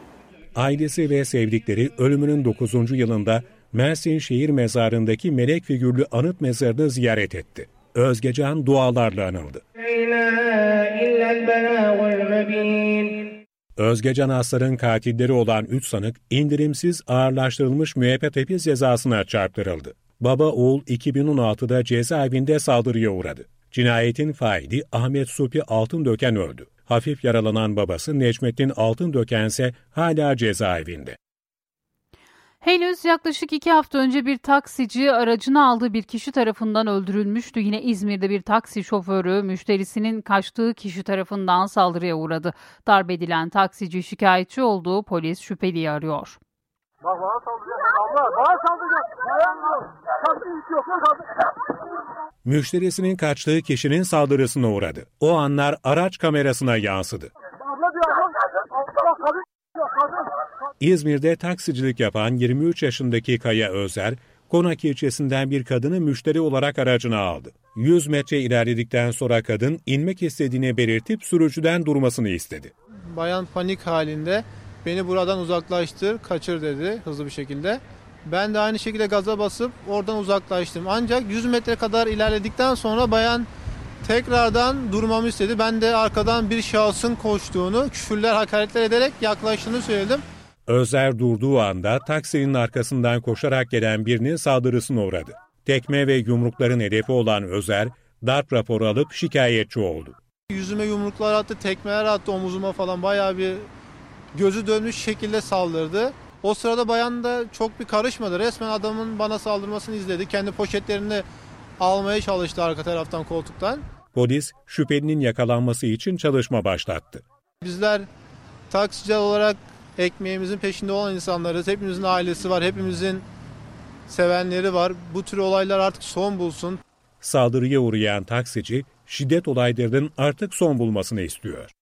Ailesi ve sevdikleri ölümünün 9. yılında Mersin Şehir Mezarı'ndaki melek figürlü anıt mezarını ziyaret etti. Özgecan dualarla anıldı. Özgecan Aslar'ın katilleri olan 3 sanık indirimsiz ağırlaştırılmış müebbet hapis cezasına çarptırıldı. Baba oğul 2016'da cezaevinde saldırıya uğradı. Cinayetin faili Ahmet Supi Altındöken öldü. Hafif yaralanan babası Necmettin Altındöken ise hala cezaevinde. Henüz yaklaşık iki hafta önce bir taksici aracını aldığı bir kişi tarafından öldürülmüştü. Yine İzmir'de bir taksi şoförü müşterisinin kaçtığı kişi tarafından saldırıya uğradı. Darp edilen taksici şikayetçi olduğu polis şüpheliyi arıyor. Bak bana saldıracak. Abla bana saldıracak. Diyor. Taksi hiç yok. Müşterisinin kaçtığı kişinin saldırısına uğradı. O anlar araç kamerasına yansıdı. Abla diyor. Abla kadın kadın. İzmir'de taksicilik yapan 23 yaşındaki Kaya Özer, Konak ilçesinden bir kadını müşteri olarak aracına aldı. 100 metre ilerledikten sonra kadın inmek istediğini belirtip sürücüden durmasını istedi. Bayan panik halinde beni buradan uzaklaştır, kaçır dedi hızlı bir şekilde. Ben de aynı şekilde gaza basıp oradan uzaklaştım. Ancak 100 metre kadar ilerledikten sonra bayan tekrardan durmamı istedi. Ben de arkadan bir şahsın koştuğunu, küfürler, hakaretler ederek yaklaştığını söyledim. Özer durduğu anda taksinin arkasından koşarak gelen birinin saldırısına uğradı. Tekme ve yumrukların hedefi olan Özer, darp raporu alıp şikayetçi oldu. Yüzüme yumruklar attı, tekmeler attı omuzuma falan bayağı bir gözü dönmüş şekilde saldırdı. O sırada bayan da çok bir karışmadı. Resmen adamın bana saldırmasını izledi. Kendi poşetlerini almaya çalıştı arka taraftan koltuktan. Polis şüphelinin yakalanması için çalışma başlattı. Bizler taksici olarak ekmeğimizin peşinde olan insanlarız. Hepimizin ailesi var, hepimizin sevenleri var. Bu tür olaylar artık son bulsun. Saldırıya uğrayan taksici şiddet olaylarının artık son bulmasını istiyor.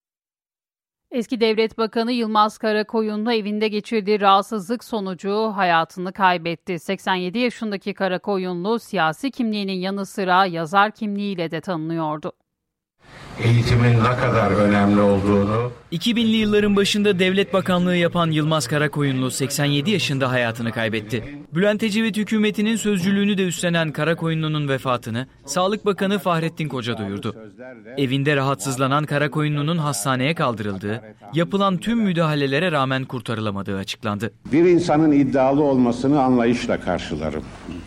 Eski Devlet Bakanı Yılmaz Karakoyunlu evinde geçirdiği rahatsızlık sonucu hayatını kaybetti. 87 yaşındaki Karakoyunlu siyasi kimliğinin yanı sıra yazar kimliğiyle de tanınıyordu eğitimin ne kadar önemli olduğunu 2000'li yılların başında devlet bakanlığı yapan Yılmaz Karakoyunlu 87 yaşında hayatını kaybetti. Bülent Ecevit hükümetinin sözcülüğünü de üstlenen Karakoyunlu'nun vefatını Sağlık Bakanı Fahrettin Koca duyurdu. Evinde rahatsızlanan Karakoyunlu'nun hastaneye kaldırıldığı, yapılan tüm müdahalelere rağmen kurtarılamadığı açıklandı. Bir insanın iddialı olmasını anlayışla karşılarım.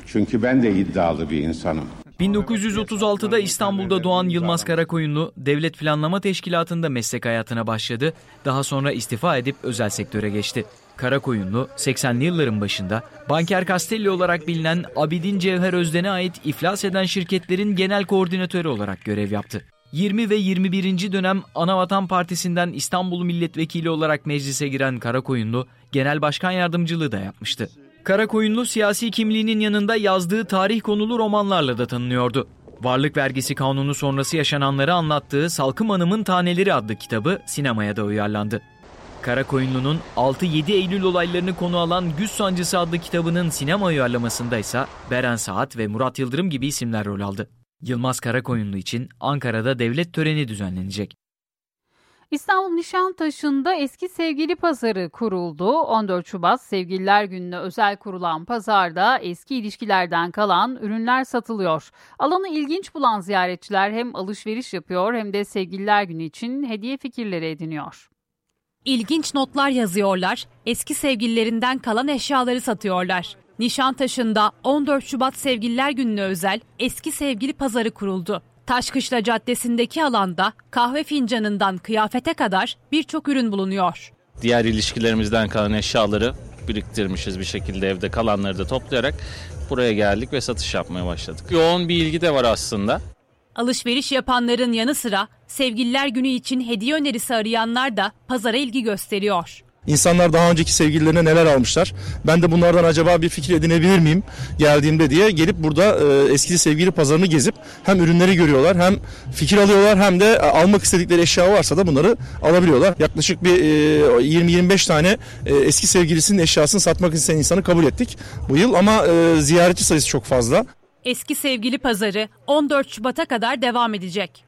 Çünkü ben de iddialı bir insanım. 1936'da İstanbul'da doğan Yılmaz Karakoyunlu, Devlet Planlama Teşkilatı'nda meslek hayatına başladı. Daha sonra istifa edip özel sektöre geçti. Karakoyunlu 80'li yılların başında Banker Castelli olarak bilinen Abidin Cevher Özden'e ait iflas eden şirketlerin genel koordinatörü olarak görev yaptı. 20 ve 21. dönem Anavatan Partisi'nden İstanbul Milletvekili olarak meclise giren Karakoyunlu, genel başkan yardımcılığı da yapmıştı. Karakoyunlu siyasi kimliğinin yanında yazdığı tarih konulu romanlarla da tanınıyordu. Varlık vergisi kanunu sonrası yaşananları anlattığı Salkım Hanım'ın Taneleri adlı kitabı sinemaya da uyarlandı. Karakoyunlu'nun 6-7 Eylül olaylarını konu alan Güz Sancısı adlı kitabının sinema uyarlamasında ise Beren Saat ve Murat Yıldırım gibi isimler rol aldı. Yılmaz Karakoyunlu için Ankara'da devlet töreni düzenlenecek. İstanbul Nişantaşı'nda eski sevgili pazarı kuruldu. 14 Şubat Sevgililer Günü'ne özel kurulan pazarda eski ilişkilerden kalan ürünler satılıyor. Alanı ilginç bulan ziyaretçiler hem alışveriş yapıyor hem de Sevgililer Günü için hediye fikirleri ediniyor. İlginç notlar yazıyorlar, eski sevgililerinden kalan eşyaları satıyorlar. Nişantaşı'nda 14 Şubat Sevgililer Günü'ne özel eski sevgili pazarı kuruldu. Taşkışla Caddesi'ndeki alanda kahve fincanından kıyafete kadar birçok ürün bulunuyor. Diğer ilişkilerimizden kalan eşyaları biriktirmişiz bir şekilde evde kalanları da toplayarak buraya geldik ve satış yapmaya başladık. Yoğun bir ilgi de var aslında. Alışveriş yapanların yanı sıra Sevgililer Günü için hediye önerisi arayanlar da pazara ilgi gösteriyor. İnsanlar daha önceki sevgililerine neler almışlar? Ben de bunlardan acaba bir fikir edinebilir miyim geldiğimde diye gelip burada e, eski sevgili pazarını gezip hem ürünleri görüyorlar hem fikir alıyorlar hem de e, almak istedikleri eşya varsa da bunları alabiliyorlar. Yaklaşık bir e, 20-25 tane e, eski sevgilisinin eşyasını satmak isteyen insanı kabul ettik bu yıl ama e, ziyaretçi sayısı çok fazla. Eski sevgili pazarı 14 Şubat'a kadar devam edecek.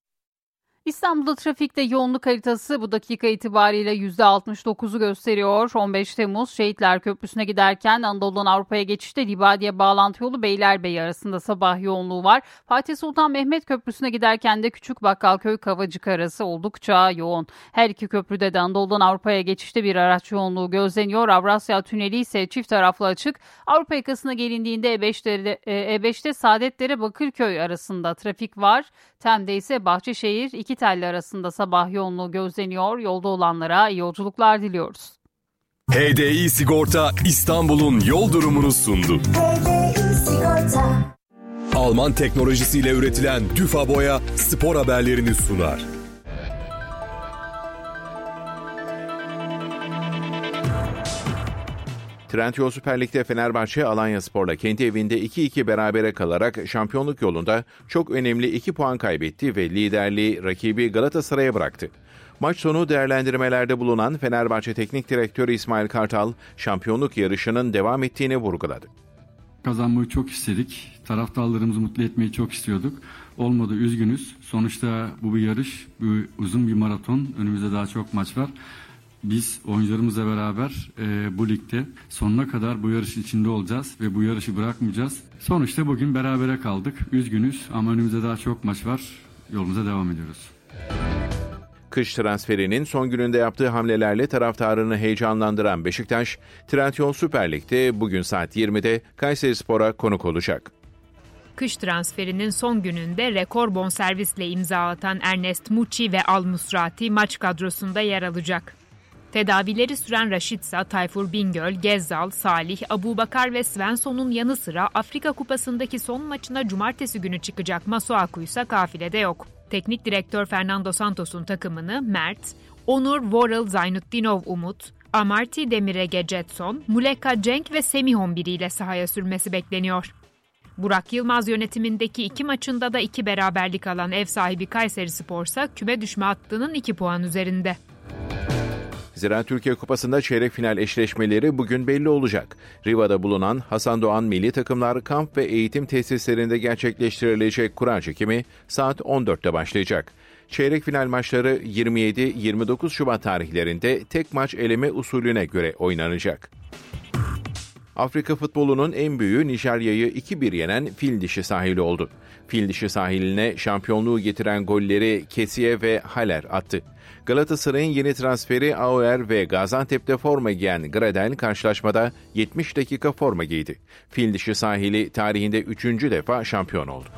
İstanbul'da trafikte yoğunluk haritası bu dakika itibariyle %69'u gösteriyor. 15 Temmuz Şehitler Köprüsü'ne giderken Anadolu'dan Avrupa'ya geçişte Libadiye bağlantı yolu Beylerbeyi arasında sabah yoğunluğu var. Fatih Sultan Mehmet Köprüsü'ne giderken de Küçük Bakkalköy Kavacık arası oldukça yoğun. Her iki köprüde de Anadolu'dan Avrupa'ya geçişte bir araç yoğunluğu gözleniyor. Avrasya Tüneli ise çift taraflı açık. Avrupa yakasına gelindiğinde E5'te, E5'te Saadetlere Bakırköy arasında trafik var. Tem'de ise Bahçeşehir iki telli arasında sabah yoğunluğu gözleniyor. Yolda olanlara iyi yolculuklar diliyoruz. HDI Sigorta İstanbul'un yol durumunu sundu. Alman teknolojisiyle üretilen Düfa Boya spor haberlerini sunar. Trendyol Süper Lig'de Fenerbahçe Alanya Spor'la kendi evinde 2-2 berabere kalarak şampiyonluk yolunda çok önemli 2 puan kaybetti ve liderliği rakibi Galatasaray'a bıraktı. Maç sonu değerlendirmelerde bulunan Fenerbahçe Teknik Direktörü İsmail Kartal, şampiyonluk yarışının devam ettiğini vurguladı. Kazanmayı çok istedik. Taraftarlarımızı mutlu etmeyi çok istiyorduk. Olmadı üzgünüz. Sonuçta bu bir yarış, bu uzun bir maraton. Önümüzde daha çok maç var. Biz oyuncularımızla beraber e, bu ligde sonuna kadar bu yarışın içinde olacağız ve bu yarışı bırakmayacağız. Sonuçta bugün berabere kaldık. Üzgünüz ama önümüzde daha çok maç var. Yolumuza devam ediyoruz. Kış transferinin son gününde yaptığı hamlelerle taraftarını heyecanlandıran Beşiktaş, Trendyol Süper Lig'de bugün saat 20'de Kayseri Spor'a konuk olacak. Kış transferinin son gününde rekor bonservisle imza atan Ernest Muçi ve Al Musrati maç kadrosunda yer alacak. Tedavileri süren Raşitsa, Tayfur Bingöl, Gezzal, Salih, Abubakar ve Svensson'un yanı sıra Afrika Kupası'ndaki son maçına cumartesi günü çıkacak Masuaku ise kafilede yok. Teknik direktör Fernando Santos'un takımını Mert, Onur Vorel Zaynutdinov Umut, Amarty Demirege Jetson, Muleka Cenk ve Semihon biriyle sahaya sürmesi bekleniyor. Burak Yılmaz yönetimindeki iki maçında da iki beraberlik alan ev sahibi Kayseri Spor'sa küme düşme hattının iki puan üzerinde. Zira Türkiye Kupası'nda çeyrek final eşleşmeleri bugün belli olacak. Riva'da bulunan Hasan Doğan milli takımlar kamp ve eğitim tesislerinde gerçekleştirilecek kura çekimi saat 14'te başlayacak. Çeyrek final maçları 27-29 Şubat tarihlerinde tek maç eleme usulüne göre oynanacak. Afrika futbolunun en büyüğü Nijerya'yı 2-1 yenen fil dişi sahili oldu. Fil dişi sahiline şampiyonluğu getiren golleri Kesiye ve Haler attı. Galatasaray'ın yeni transferi Auer ve Gaziantep'te forma giyen Gradel karşılaşmada 70 dakika forma giydi. Fil dişi sahili tarihinde 3. defa şampiyon oldu.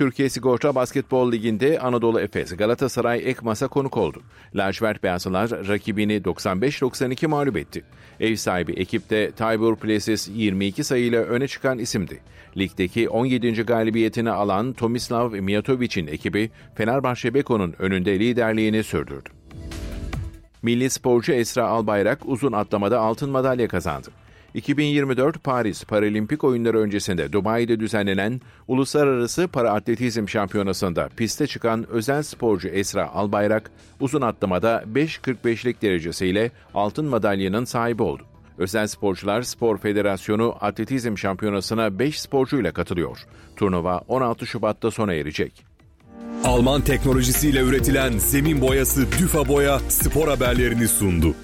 Türkiye Sigorta Basketbol Ligi'nde Anadolu Efes Galatasaray Ekmas'a konuk oldu. Lacivert Beyazlılar rakibini 95-92 mağlup etti. Ev sahibi ekipte Tybur Places 22 sayıyla öne çıkan isimdi. Ligdeki 17. galibiyetini alan Tomislav Mijatovic'in ekibi Fenerbahçe Beko'nun önünde liderliğini sürdürdü. Milli sporcu Esra Albayrak uzun atlamada altın madalya kazandı. 2024 Paris Paralimpik Oyunları öncesinde Dubai'de düzenlenen Uluslararası Para Atletizm Şampiyonası'nda piste çıkan özel sporcu Esra Albayrak uzun atlamada 5.45'lik derecesiyle altın madalyanın sahibi oldu. Özel Sporcular Spor Federasyonu Atletizm Şampiyonası'na 5 sporcuyla katılıyor. Turnuva 16 Şubat'ta sona erecek. Alman teknolojisiyle üretilen zemin boyası Düfa Boya spor haberlerini sundu.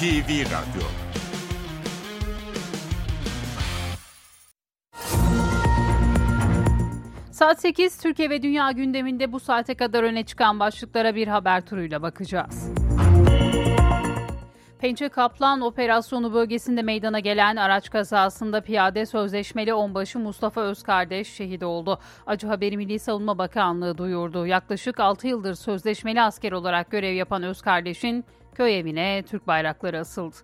NTV Radyo Saat 8 Türkiye ve Dünya gündeminde bu saate kadar öne çıkan başlıklara bir haber turuyla bakacağız. Pençe Kaplan operasyonu bölgesinde meydana gelen araç kazasında piyade sözleşmeli onbaşı Mustafa Özkardeş şehit oldu. Acı haberi Milli Savunma Bakanlığı duyurdu. Yaklaşık 6 yıldır sözleşmeli asker olarak görev yapan Özkardeş'in köy evine Türk bayrakları asıldı.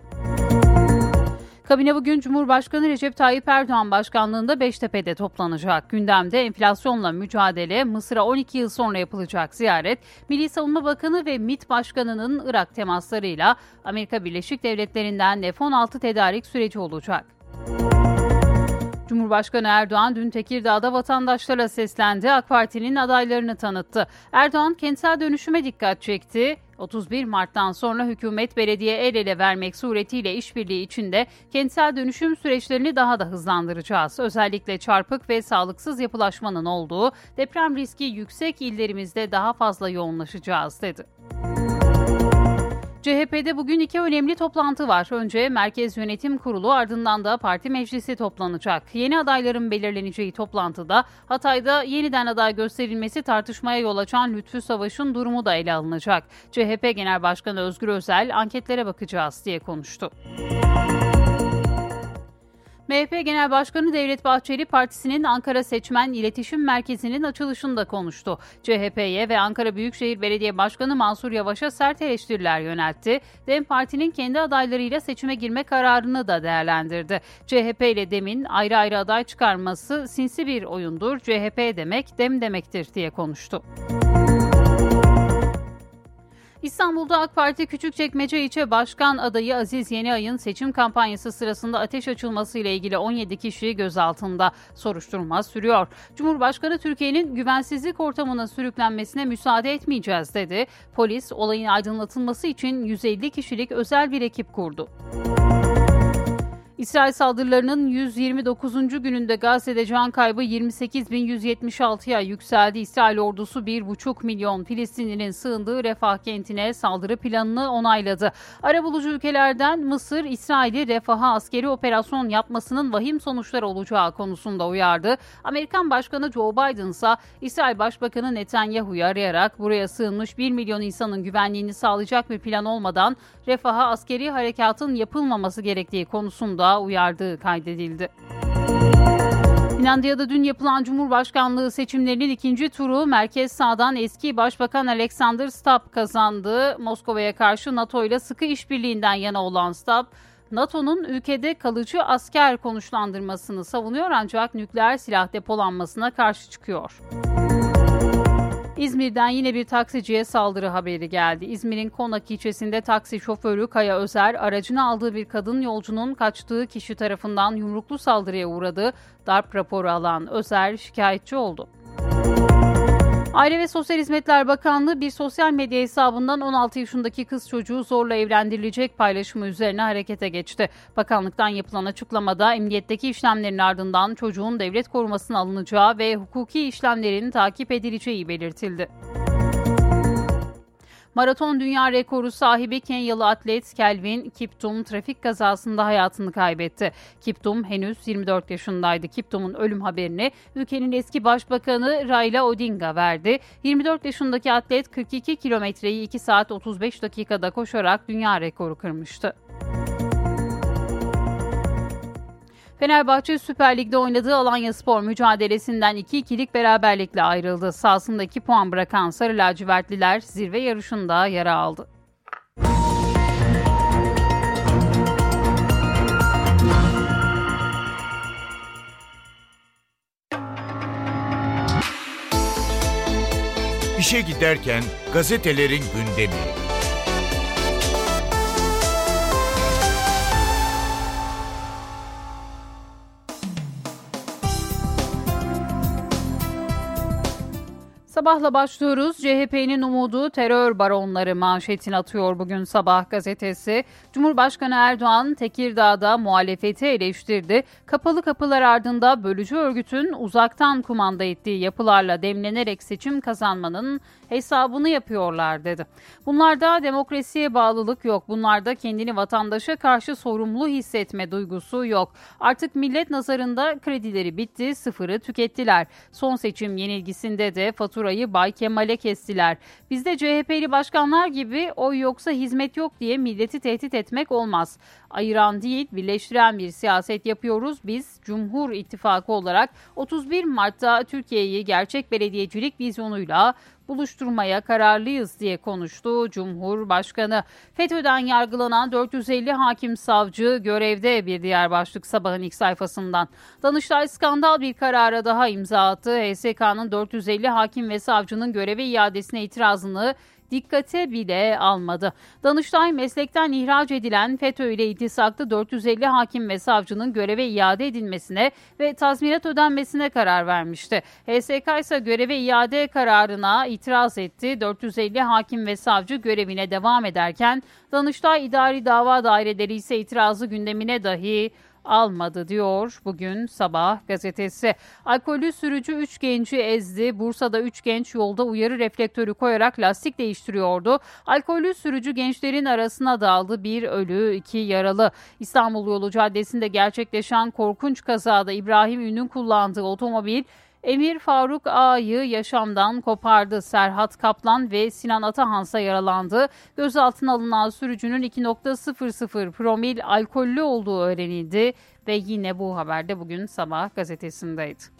Kabine bugün Cumhurbaşkanı Recep Tayyip Erdoğan başkanlığında Beştepe'de toplanacak. Gündemde enflasyonla mücadele, Mısır'a 12 yıl sonra yapılacak ziyaret, Milli Savunma Bakanı ve MİT Başkanı'nın Irak temaslarıyla Amerika Birleşik Devletleri'nden F-16 tedarik süreci olacak. Cumhurbaşkanı Erdoğan dün Tekirdağ'da vatandaşlara seslendi, AK Parti'nin adaylarını tanıttı. Erdoğan kentsel dönüşüme dikkat çekti. 31 Mart'tan sonra hükümet belediye el ele vermek suretiyle işbirliği içinde kentsel dönüşüm süreçlerini daha da hızlandıracağız. Özellikle çarpık ve sağlıksız yapılaşmanın olduğu deprem riski yüksek illerimizde daha fazla yoğunlaşacağız dedi. CHP'de bugün iki önemli toplantı var. Önce Merkez Yönetim Kurulu ardından da parti meclisi toplanacak. Yeni adayların belirleneceği toplantıda Hatay'da yeniden aday gösterilmesi tartışmaya yol açan Lütfü Savaş'ın durumu da ele alınacak. CHP Genel Başkanı Özgür Özel anketlere bakacağız diye konuştu. MHP Genel Başkanı Devlet Bahçeli partisinin Ankara Seçmen İletişim Merkezi'nin açılışında konuştu. CHP'ye ve Ankara Büyükşehir Belediye Başkanı Mansur Yavaş'a sert eleştiriler yöneltti. DEM Parti'nin kendi adaylarıyla seçime girme kararını da değerlendirdi. CHP ile DEM'in ayrı ayrı aday çıkarması sinsi bir oyundur. CHP demek DEM demektir diye konuştu. İstanbul'da AK Parti Küçükçekmece İlçe Başkan adayı Aziz Yeniay'ın seçim kampanyası sırasında ateş açılması ile ilgili 17 kişi gözaltında. Soruşturma sürüyor. Cumhurbaşkanı Türkiye'nin güvensizlik ortamına sürüklenmesine müsaade etmeyeceğiz dedi. Polis olayın aydınlatılması için 150 kişilik özel bir ekip kurdu. İsrail saldırılarının 129. gününde Gazze'de can kaybı 28.176'ya yükseldi. İsrail ordusu 1,5 milyon Filistinlinin sığındığı Refah kentine saldırı planını onayladı. Arabulucu ülkelerden Mısır, İsrail'i Refah'a askeri operasyon yapmasının vahim sonuçları olacağı konusunda uyardı. Amerikan Başkanı Joe Biden ise İsrail Başbakanı Netanyahu'yu arayarak buraya sığınmış 1 milyon insanın güvenliğini sağlayacak bir plan olmadan Refah'a askeri harekatın yapılmaması gerektiği konusunda uyardığı kaydedildi. Finlandiya'da dün yapılan Cumhurbaşkanlığı seçimlerinin ikinci turu merkez sağdan eski Başbakan Alexander Stubb kazandı. Moskova'ya karşı NATO ile sıkı işbirliğinden yana olan Stubb, NATO'nun ülkede kalıcı asker konuşlandırmasını savunuyor ancak nükleer silah depolanmasına karşı çıkıyor. İzmir'den yine bir taksiciye saldırı haberi geldi. İzmir'in Konak ilçesinde taksi şoförü Kaya Özer aracını aldığı bir kadın yolcunun kaçtığı kişi tarafından yumruklu saldırıya uğradı. Darp raporu alan Özer şikayetçi oldu. Aile ve Sosyal Hizmetler Bakanlığı bir sosyal medya hesabından 16 yaşındaki kız çocuğu zorla evlendirilecek paylaşımı üzerine harekete geçti. Bakanlıktan yapılan açıklamada emniyetteki işlemlerin ardından çocuğun devlet korumasına alınacağı ve hukuki işlemlerin takip edileceği belirtildi. Maraton dünya rekoru sahibi Kenyalı atlet Kelvin Kiptum trafik kazasında hayatını kaybetti. Kiptum henüz 24 yaşındaydı. Kiptum'un ölüm haberini ülkenin eski başbakanı Raila Odinga verdi. 24 yaşındaki atlet 42 kilometreyi 2 saat 35 dakikada koşarak dünya rekoru kırmıştı. Fenerbahçe Süper Lig'de oynadığı Alanya Spor mücadelesinden 2-2'lik beraberlikle ayrıldı. Sahasında 2 puan bırakan Sarı Lacivertliler zirve yarışında yara aldı. İşe giderken gazetelerin gündemi. Sabahla başlıyoruz. CHP'nin umudu terör baronları manşetini atıyor bugün Sabah gazetesi. Cumhurbaşkanı Erdoğan Tekirdağ'da muhalefeti eleştirdi. Kapalı kapılar ardında bölücü örgütün uzaktan kumanda ettiği yapılarla demlenerek seçim kazanmanın hesabını yapıyorlar dedi. Bunlarda demokrasiye bağlılık yok. Bunlarda kendini vatandaşa karşı sorumlu hissetme duygusu yok. Artık millet nazarında kredileri bitti, sıfırı tükettiler. Son seçim yenilgisinde de faturayı Bay Kemal'e kestiler. Bizde CHP'li başkanlar gibi oy yoksa hizmet yok diye milleti tehdit etmek olmaz. Ayıran değil, birleştiren bir siyaset yapıyoruz. Biz Cumhur İttifakı olarak 31 Mart'ta Türkiye'yi gerçek belediyecilik vizyonuyla buluşturmaya kararlıyız diye konuştu Cumhurbaşkanı. FETÖ'den yargılanan 450 hakim savcı görevde bir diğer başlık sabahın ilk sayfasından. Danıştay skandal bir karara daha imza attı. HSK'nın 450 hakim ve savcının göreve iadesine itirazını dikkate bile almadı. Danıştay meslekten ihraç edilen FETÖ ile iltisaklı 450 hakim ve savcının göreve iade edilmesine ve tazminat ödenmesine karar vermişti. HSK ise göreve iade kararına itiraz etti. 450 hakim ve savcı görevine devam ederken Danıştay İdari Dava Daireleri ise itirazı gündemine dahi almadı diyor bugün sabah gazetesi. Alkollü sürücü 3 genci ezdi. Bursa'da 3 genç yolda uyarı reflektörü koyarak lastik değiştiriyordu. Alkollü sürücü gençlerin arasına daldı. Bir ölü, iki yaralı. İstanbul Yolu Caddesi'nde gerçekleşen korkunç kazada İbrahim Ün'ün kullandığı otomobil Emir Faruk Ağa'yı yaşamdan kopardı. Serhat Kaplan ve Sinan Atahansa yaralandı. Gözaltına alınan sürücünün 2.00 promil alkollü olduğu öğrenildi ve yine bu haberde bugün sabah gazetesindeydi.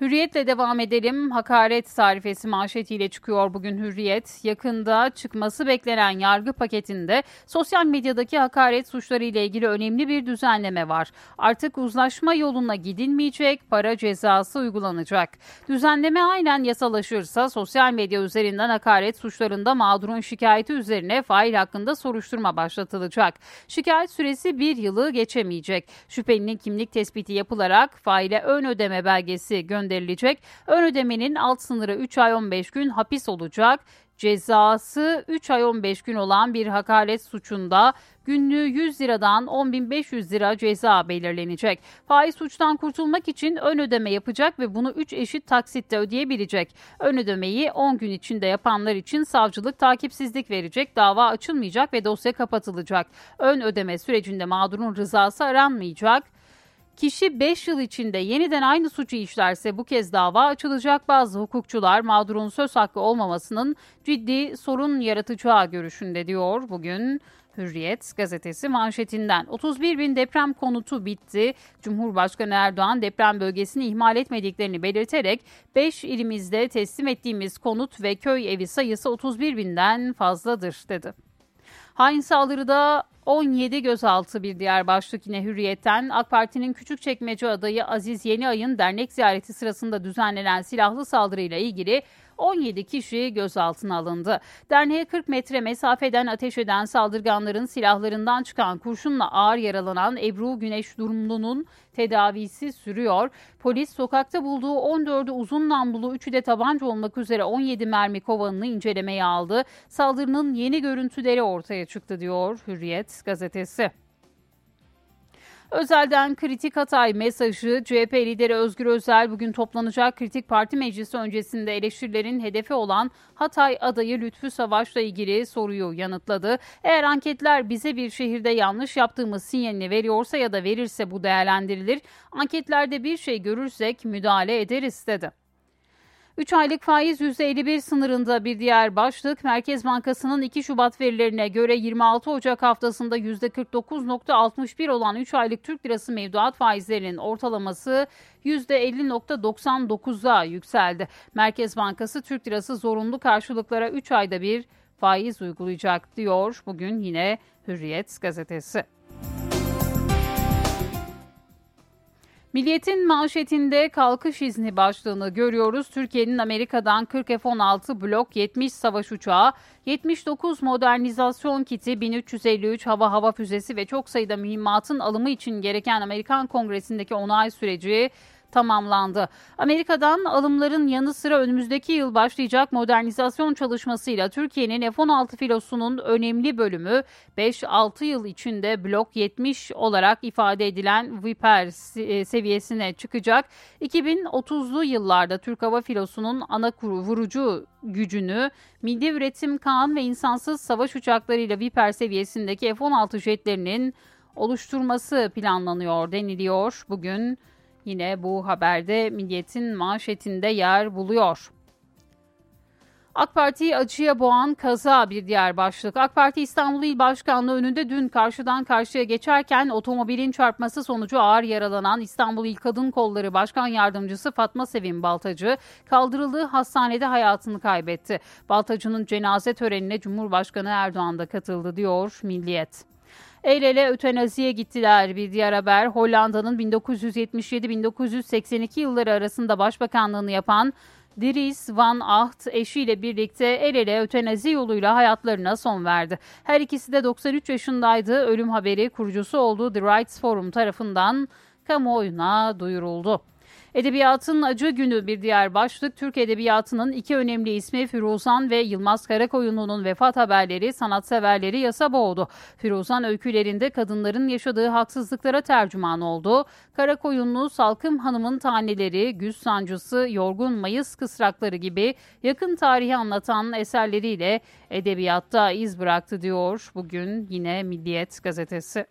Hürriyetle devam edelim. Hakaret tarifesi manşetiyle çıkıyor bugün Hürriyet. Yakında çıkması beklenen yargı paketinde sosyal medyadaki hakaret suçları ile ilgili önemli bir düzenleme var. Artık uzlaşma yoluna gidilmeyecek, para cezası uygulanacak. Düzenleme aynen yasalaşırsa sosyal medya üzerinden hakaret suçlarında mağdurun şikayeti üzerine fail hakkında soruşturma başlatılacak. Şikayet süresi bir yılı geçemeyecek. Şüphelinin kimlik tespiti yapılarak faile ön ödeme belgesi gönderilecek gönderilecek. Ön ödemenin alt sınırı 3 ay 15 gün hapis olacak. Cezası 3 ay 15 gün olan bir hakaret suçunda günlüğü 100 liradan 10.500 lira ceza belirlenecek. Faiz suçtan kurtulmak için ön ödeme yapacak ve bunu 3 eşit taksitte ödeyebilecek. Ön ödemeyi 10 gün içinde yapanlar için savcılık takipsizlik verecek, dava açılmayacak ve dosya kapatılacak. Ön ödeme sürecinde mağdurun rızası aranmayacak. Kişi 5 yıl içinde yeniden aynı suçu işlerse bu kez dava açılacak. Bazı hukukçular mağdurun söz hakkı olmamasının ciddi sorun yaratacağı görüşünde diyor bugün. Hürriyet gazetesi manşetinden 31 bin deprem konutu bitti. Cumhurbaşkanı Erdoğan deprem bölgesini ihmal etmediklerini belirterek 5 ilimizde teslim ettiğimiz konut ve köy evi sayısı 31 binden fazladır dedi. Hain saldırıda 17 gözaltı bir diğer başlık yine Hürriyet'ten. AK Parti'nin Küçükçekmece adayı Aziz Yeniay'ın dernek ziyareti sırasında düzenlenen silahlı saldırıyla ilgili 17 kişi gözaltına alındı. Derneğe 40 metre mesafeden ateş eden saldırganların silahlarından çıkan kurşunla ağır yaralanan Ebru Güneş Durumlu'nun tedavisi sürüyor. Polis sokakta bulduğu 14'ü uzun namlulu 3'ü de tabanca olmak üzere 17 mermi kovanını incelemeye aldı. Saldırının yeni görüntüleri ortaya çıktı diyor Hürriyet gazetesi. Özel'den kritik Hatay mesajı CHP lideri Özgür Özel bugün toplanacak kritik parti meclisi öncesinde eleştirilerin hedefi olan Hatay adayı Lütfü Savaş'la ilgili soruyu yanıtladı. Eğer anketler bize bir şehirde yanlış yaptığımız sinyalini veriyorsa ya da verirse bu değerlendirilir. Anketlerde bir şey görürsek müdahale ederiz dedi. 3 aylık faiz %51 sınırında bir diğer başlık. Merkez Bankası'nın 2 Şubat verilerine göre 26 Ocak haftasında %49.61 olan 3 aylık Türk lirası mevduat faizlerinin ortalaması %50.99'a yükseldi. Merkez Bankası Türk lirası zorunlu karşılıklara 3 ayda bir faiz uygulayacak diyor bugün yine Hürriyet gazetesi. Milliyetin manşetinde kalkış izni başlığını görüyoruz. Türkiye'nin Amerika'dan 40 F-16 Blok 70 savaş uçağı, 79 modernizasyon kiti, 1353 hava hava füzesi ve çok sayıda mühimmatın alımı için gereken Amerikan Kongresi'ndeki onay süreci tamamlandı. Amerika'dan alımların yanı sıra önümüzdeki yıl başlayacak modernizasyon çalışmasıyla Türkiye'nin F-16 filosunun önemli bölümü 5-6 yıl içinde blok 70 olarak ifade edilen Viper e, seviyesine çıkacak. 2030'lu yıllarda Türk Hava Filosu'nun ana kuru vurucu gücünü milli üretim Kaan ve insansız savaş uçaklarıyla Viper seviyesindeki F-16 jetlerinin oluşturması planlanıyor deniliyor. Bugün Yine bu haberde Milliyet'in manşetinde yer buluyor. AK Parti'yi acıya boğan kaza bir diğer başlık. AK Parti İstanbul İl Başkanlığı önünde dün karşıdan karşıya geçerken otomobilin çarpması sonucu ağır yaralanan İstanbul İl Kadın Kolları Başkan Yardımcısı Fatma Sevim Baltacı kaldırıldığı hastanede hayatını kaybetti. Baltacı'nın cenaze törenine Cumhurbaşkanı Erdoğan da katıldı diyor Milliyet. El ele ötenaziye gittiler bir diğer haber. Hollanda'nın 1977-1982 yılları arasında başbakanlığını yapan Dries van Acht eşiyle birlikte el ele ötenazi yoluyla hayatlarına son verdi. Her ikisi de 93 yaşındaydı. Ölüm haberi kurucusu olduğu The Rights Forum tarafından kamuoyuna duyuruldu. Edebiyatın acı günü bir diğer başlık. Türk Edebiyatı'nın iki önemli ismi Firuzan ve Yılmaz Karakoyunlu'nun vefat haberleri sanatseverleri yasa boğdu. Firuzan öykülerinde kadınların yaşadığı haksızlıklara tercüman oldu. Karakoyunlu Salkım Hanım'ın taneleri, güz sancısı, yorgun mayıs kısrakları gibi yakın tarihi anlatan eserleriyle edebiyatta iz bıraktı diyor bugün yine Milliyet gazetesi.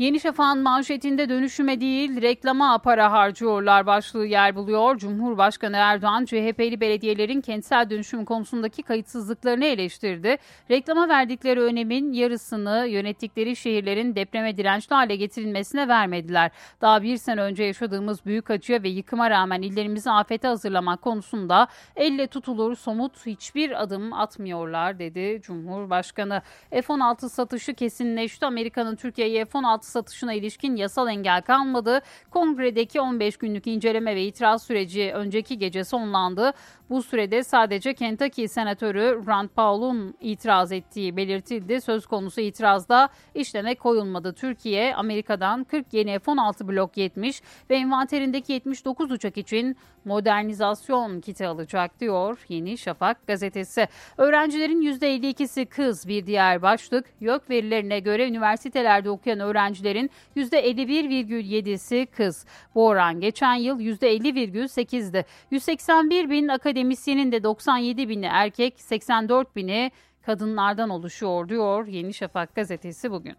Yeni Şafak'ın manşetinde dönüşüme değil reklama para harcıyorlar başlığı yer buluyor. Cumhurbaşkanı Erdoğan CHP'li belediyelerin kentsel dönüşüm konusundaki kayıtsızlıklarını eleştirdi. Reklama verdikleri önemin yarısını yönettikleri şehirlerin depreme dirençli hale getirilmesine vermediler. Daha bir sene önce yaşadığımız büyük acıya ve yıkıma rağmen illerimizi afete hazırlamak konusunda elle tutulur somut hiçbir adım atmıyorlar dedi Cumhurbaşkanı. F-16 satışı kesinleşti. Amerika'nın Türkiye'ye F-16 satışına ilişkin yasal engel kalmadı. Kongredeki 15 günlük inceleme ve itiraz süreci önceki gece sonlandı. Bu sürede sadece Kentucky Senatörü Rand Paul'un itiraz ettiği belirtildi. Söz konusu itirazda işleme koyulmadı. Türkiye Amerika'dan 40 yeni F-16 blok 70 ve envanterindeki 79 uçak için modernizasyon kiti alacak diyor Yeni Şafak gazetesi. Öğrencilerin %52'si kız bir diğer başlık. YÖK verilerine göre üniversitelerde okuyan öğrencilerin %51,7'si kız. Bu oran geçen yıl %50,8'di. 181 bin akademisyenin de 97 bini erkek, 84 bini kadınlardan oluşuyor diyor Yeni Şafak gazetesi bugün.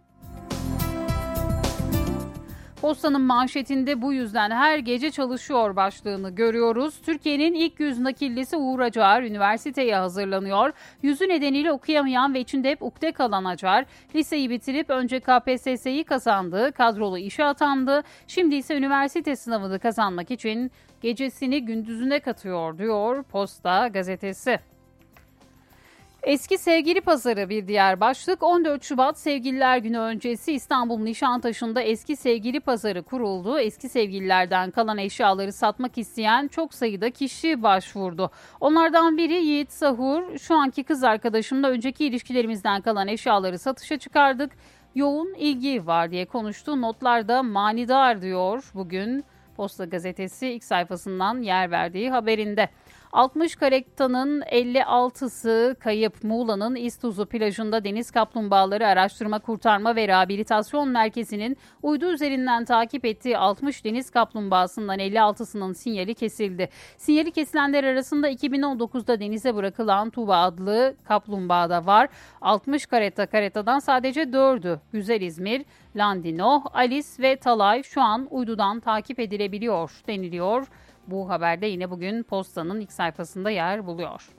Postanın manşetinde bu yüzden her gece çalışıyor başlığını görüyoruz. Türkiye'nin ilk yüz nakillisi Uğur Acar üniversiteye hazırlanıyor. Yüzü nedeniyle okuyamayan ve içinde hep ukde kalan Acar, liseyi bitirip önce KPSS'yi kazandı, kadrolu işe atandı. Şimdi ise üniversite sınavını kazanmak için gecesini gündüzüne katıyor diyor Posta gazetesi. Eski Sevgili Pazarı bir diğer başlık. 14 Şubat Sevgililer Günü öncesi İstanbul Nişantaşı'nda Eski Sevgili Pazarı kuruldu. Eski sevgililerden kalan eşyaları satmak isteyen çok sayıda kişi başvurdu. Onlardan biri Yiğit Sahur. Şu anki kız arkadaşımla önceki ilişkilerimizden kalan eşyaları satışa çıkardık. Yoğun ilgi var diye konuştu. Notlarda manidar diyor bugün Posta Gazetesi ilk sayfasından yer verdiği haberinde. 60 karektanın 56'sı kayıp Muğla'nın İstuzu plajında deniz kaplumbağaları araştırma kurtarma ve rehabilitasyon merkezinin uydu üzerinden takip ettiği 60 deniz kaplumbağasından 56'sının sinyali kesildi. Sinyali kesilenler arasında 2019'da denize bırakılan Tuva adlı kaplumbağa da var. 60 kareta karetadan sadece 4'ü Güzel İzmir, Landino, Alice ve Talay şu an uydudan takip edilebiliyor deniliyor. Bu haberde yine bugün postanın ilk sayfasında yer buluyor.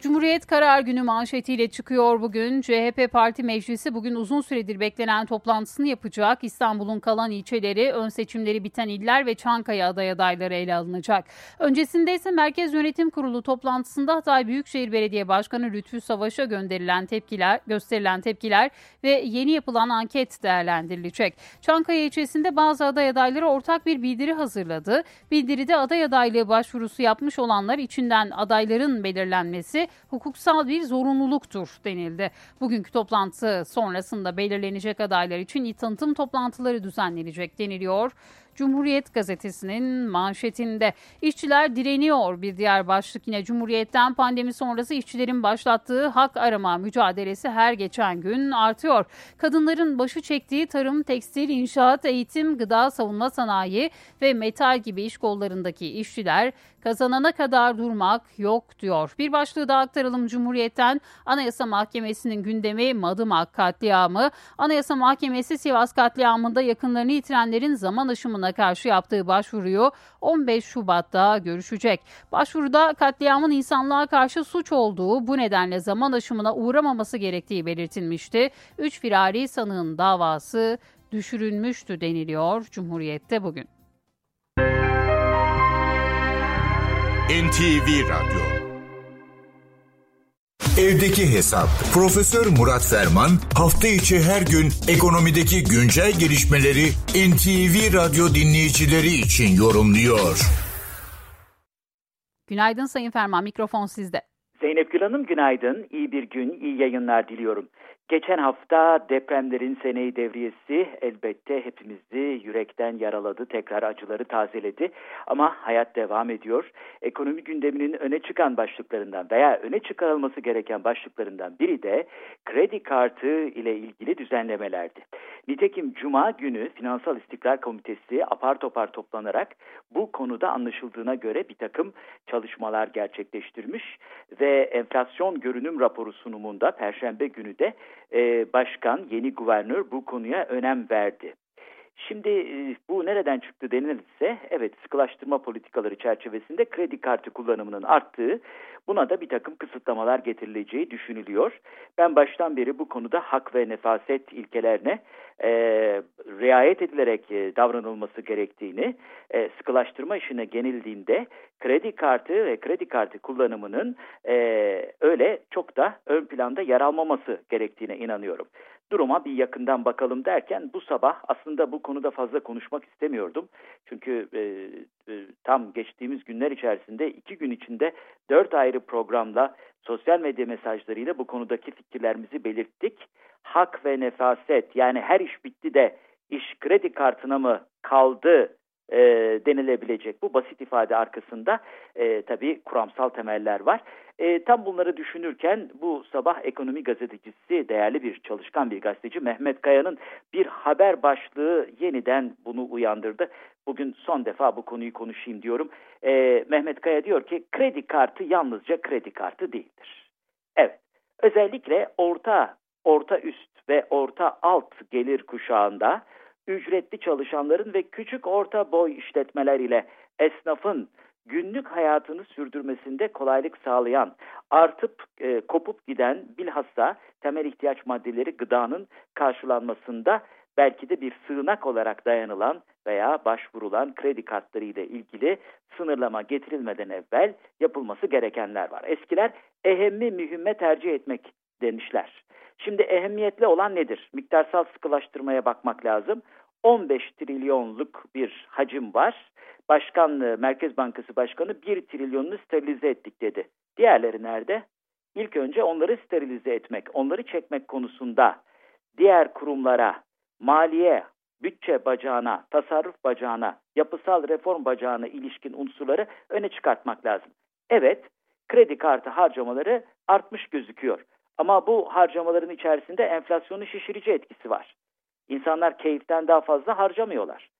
Cumhuriyet Karar Günü manşetiyle çıkıyor bugün. CHP Parti Meclisi bugün uzun süredir beklenen toplantısını yapacak. İstanbul'un kalan ilçeleri, ön seçimleri biten iller ve Çankaya aday adayları ele alınacak. Öncesinde ise Merkez Yönetim Kurulu toplantısında Hatay Büyükşehir Belediye Başkanı Lütfü Savaş'a gönderilen tepkiler, gösterilen tepkiler ve yeni yapılan anket değerlendirilecek. Çankaya ilçesinde bazı aday adayları ortak bir bildiri hazırladı. Bildiride aday adaylığı başvurusu yapmış olanlar içinden adayların belirlenmesi hukuksal bir zorunluluktur denildi. Bugünkü toplantı sonrasında belirlenecek adaylar için tanıtım toplantıları düzenlenecek deniliyor. Cumhuriyet gazetesinin manşetinde işçiler direniyor bir diğer başlık yine Cumhuriyet'ten pandemi sonrası işçilerin başlattığı hak arama mücadelesi her geçen gün artıyor. Kadınların başı çektiği tarım, tekstil, inşaat, eğitim, gıda, savunma sanayi ve metal gibi iş kollarındaki işçiler kazanana kadar durmak yok diyor. Bir başlığı da aktaralım Cumhuriyet'ten Anayasa Mahkemesi'nin gündemi Madımak katliamı. Anayasa Mahkemesi Sivas katliamında yakınlarını yitirenlerin zaman aşımına karşı yaptığı başvuruyu 15 Şubat'ta görüşecek. Başvuruda katliamın insanlığa karşı suç olduğu bu nedenle zaman aşımına uğramaması gerektiği belirtilmişti. Üç firari sanığın davası düşürülmüştü deniliyor Cumhuriyet'te bugün. NTV Radyo Evdeki Hesap Profesör Murat Ferman hafta içi her gün ekonomideki güncel gelişmeleri NTV Radyo dinleyicileri için yorumluyor. Günaydın Sayın Ferman, mikrofon sizde. Zeynep Gül Hanım günaydın, iyi bir gün, iyi yayınlar diliyorum. Geçen hafta depremlerin seneyi devriyesi elbette hepimizi yürekten yaraladı, tekrar acıları tazeledi. Ama hayat devam ediyor. Ekonomi gündeminin öne çıkan başlıklarından veya öne çıkarılması gereken başlıklarından biri de kredi kartı ile ilgili düzenlemelerdi. Nitekim Cuma günü Finansal İstikrar Komitesi apar topar toplanarak bu konuda anlaşıldığına göre bir takım çalışmalar gerçekleştirmiş ve enflasyon görünüm raporu sunumunda Perşembe günü de e, başkan, yeni guvernör bu konuya önem verdi. Şimdi e, bu nereden çıktı denilirse evet sıkılaştırma politikaları çerçevesinde kredi kartı kullanımının arttığı buna da bir takım kısıtlamalar getirileceği düşünülüyor. Ben baştan beri bu konuda hak ve nefaset ilkelerine e, riayet edilerek e, davranılması gerektiğini e, sıkılaştırma işine genildiğinde kredi kartı ve kredi kartı kullanımının e, öyle çok da ön planda yer almaması gerektiğine inanıyorum duruma bir yakından bakalım derken bu sabah aslında bu konuda fazla konuşmak istemiyordum. Çünkü e, e, tam geçtiğimiz günler içerisinde iki gün içinde dört ayrı programla sosyal medya mesajlarıyla bu konudaki fikirlerimizi belirttik. Hak ve nefaset yani her iş bitti de iş kredi kartına mı kaldı e, denilebilecek bu basit ifade arkasında e, tabii kuramsal temeller var. E, tam bunları düşünürken bu sabah ekonomi gazetecisi, değerli bir çalışkan bir gazeteci Mehmet Kaya'nın bir haber başlığı yeniden bunu uyandırdı. Bugün son defa bu konuyu konuşayım diyorum. E, Mehmet Kaya diyor ki kredi kartı yalnızca kredi kartı değildir. Evet, özellikle orta, orta üst ve orta alt gelir kuşağında ücretli çalışanların ve küçük orta boy işletmeler ile esnafın günlük hayatını sürdürmesinde kolaylık sağlayan, artıp e, kopup giden bilhassa temel ihtiyaç maddeleri gıdanın karşılanmasında belki de bir sığınak olarak dayanılan veya başvurulan kredi kartları ile ilgili sınırlama getirilmeden evvel yapılması gerekenler var. Eskiler ehemmi mühimme tercih etmek demişler. Şimdi ehemmiyetli olan nedir? Miktarsal sıkılaştırmaya bakmak lazım. 15 trilyonluk bir hacim var. Başkan, e, Merkez Bankası Başkanı 1 trilyonunu sterilize ettik dedi. Diğerleri nerede? İlk önce onları sterilize etmek, onları çekmek konusunda diğer kurumlara, maliye, bütçe bacağına, tasarruf bacağına, yapısal reform bacağına ilişkin unsurları öne çıkartmak lazım. Evet, kredi kartı harcamaları artmış gözüküyor. Ama bu harcamaların içerisinde enflasyonu şişirici etkisi var. İnsanlar keyiften daha fazla harcamıyorlar.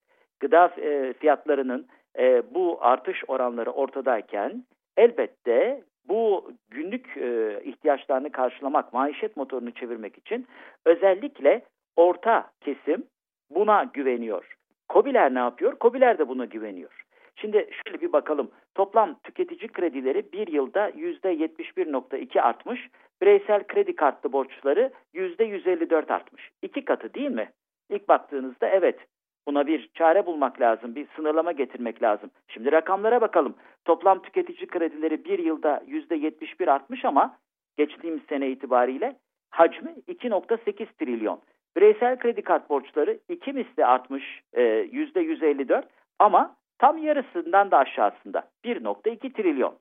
Gıda e, fiyatlarının e, bu artış oranları ortadayken elbette bu günlük e, ihtiyaçlarını karşılamak, maişet motorunu çevirmek için özellikle orta kesim buna güveniyor. Kobiler ne yapıyor? Kobiler de buna güveniyor. Şimdi şöyle bir bakalım. Toplam tüketici kredileri bir yılda %71.2 artmış. Bireysel kredi kartlı borçları %154 artmış. İki katı değil mi? İlk baktığınızda evet buna bir çare bulmak lazım, bir sınırlama getirmek lazım. Şimdi rakamlara bakalım. Toplam tüketici kredileri bir yılda %71 artmış ama geçtiğimiz sene itibariyle hacmi 2.8 trilyon. Bireysel kredi kart borçları iki misli artmış e, %154 ama tam yarısından da aşağısında 1.2 trilyon.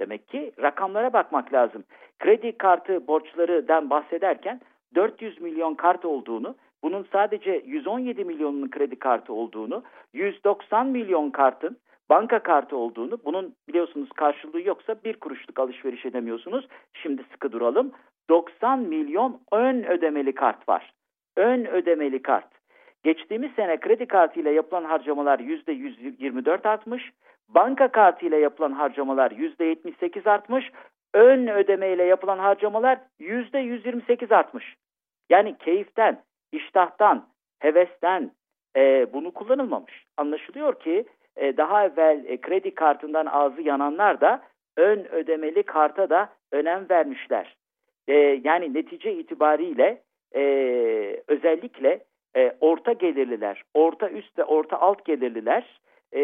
Demek ki rakamlara bakmak lazım. Kredi kartı borçlarından bahsederken 400 milyon kart olduğunu, bunun sadece 117 milyonun kredi kartı olduğunu, 190 milyon kartın banka kartı olduğunu, bunun biliyorsunuz karşılığı yoksa bir kuruşluk alışveriş edemiyorsunuz. Şimdi sıkı duralım. 90 milyon ön ödemeli kart var. Ön ödemeli kart. Geçtiğimiz sene kredi kartı ile yapılan harcamalar %124 artmış. Banka kartı ile yapılan harcamalar %78 artmış. Ön ödeme ile yapılan harcamalar %128 artmış. Yani keyiften, iştahtan, hevesten e, bunu kullanılmamış. Anlaşılıyor ki e, daha evvel e, kredi kartından ağzı yananlar da ön ödemeli karta da önem vermişler. E, yani netice itibariyle e, özellikle e, orta gelirliler, orta üst ve orta alt gelirliler e,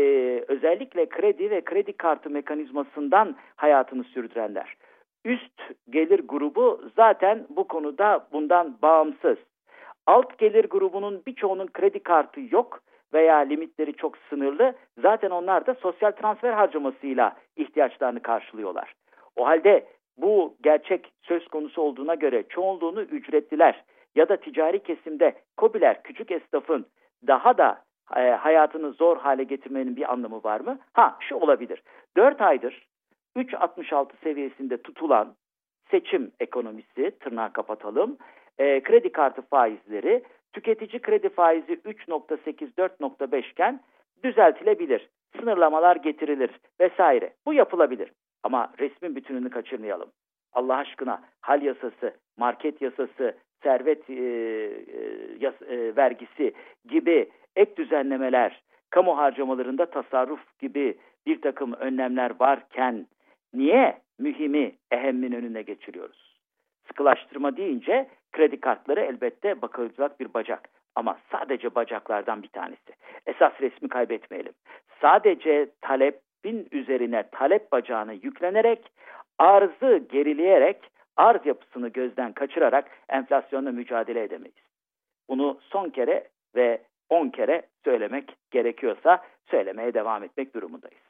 özellikle kredi ve kredi kartı mekanizmasından hayatını sürdürenler. Üst gelir grubu zaten bu konuda bundan bağımsız. Alt gelir grubunun birçoğunun kredi kartı yok veya limitleri çok sınırlı. Zaten onlar da sosyal transfer harcamasıyla ihtiyaçlarını karşılıyorlar. O halde bu gerçek söz konusu olduğuna göre çoğunluğunu ücretliler ya da ticari kesimde kobiler, küçük esnafın daha da e, hayatını zor hale getirmenin bir anlamı var mı? Ha şu olabilir. 4 aydır 3.66 seviyesinde tutulan seçim ekonomisi tırnağı kapatalım. E, kredi kartı faizleri tüketici kredi faizi 3.8-4.5 iken düzeltilebilir. Sınırlamalar getirilir vesaire. Bu yapılabilir. Ama resmin bütününü kaçırmayalım. Allah aşkına hal yasası, market yasası, servet e, e, yas, e, vergisi gibi ek düzenlemeler, kamu harcamalarında tasarruf gibi bir takım önlemler varken niye mühimi ehemmin önüne geçiriyoruz? Sıkılaştırma deyince kredi kartları elbette bakılacak bir bacak. Ama sadece bacaklardan bir tanesi. Esas resmi kaybetmeyelim. Sadece talepin üzerine talep bacağını yüklenerek, arzı gerileyerek, arz yapısını gözden kaçırarak enflasyonla mücadele edemeyiz. Bunu son kere ve on kere söylemek gerekiyorsa söylemeye devam etmek durumundayız.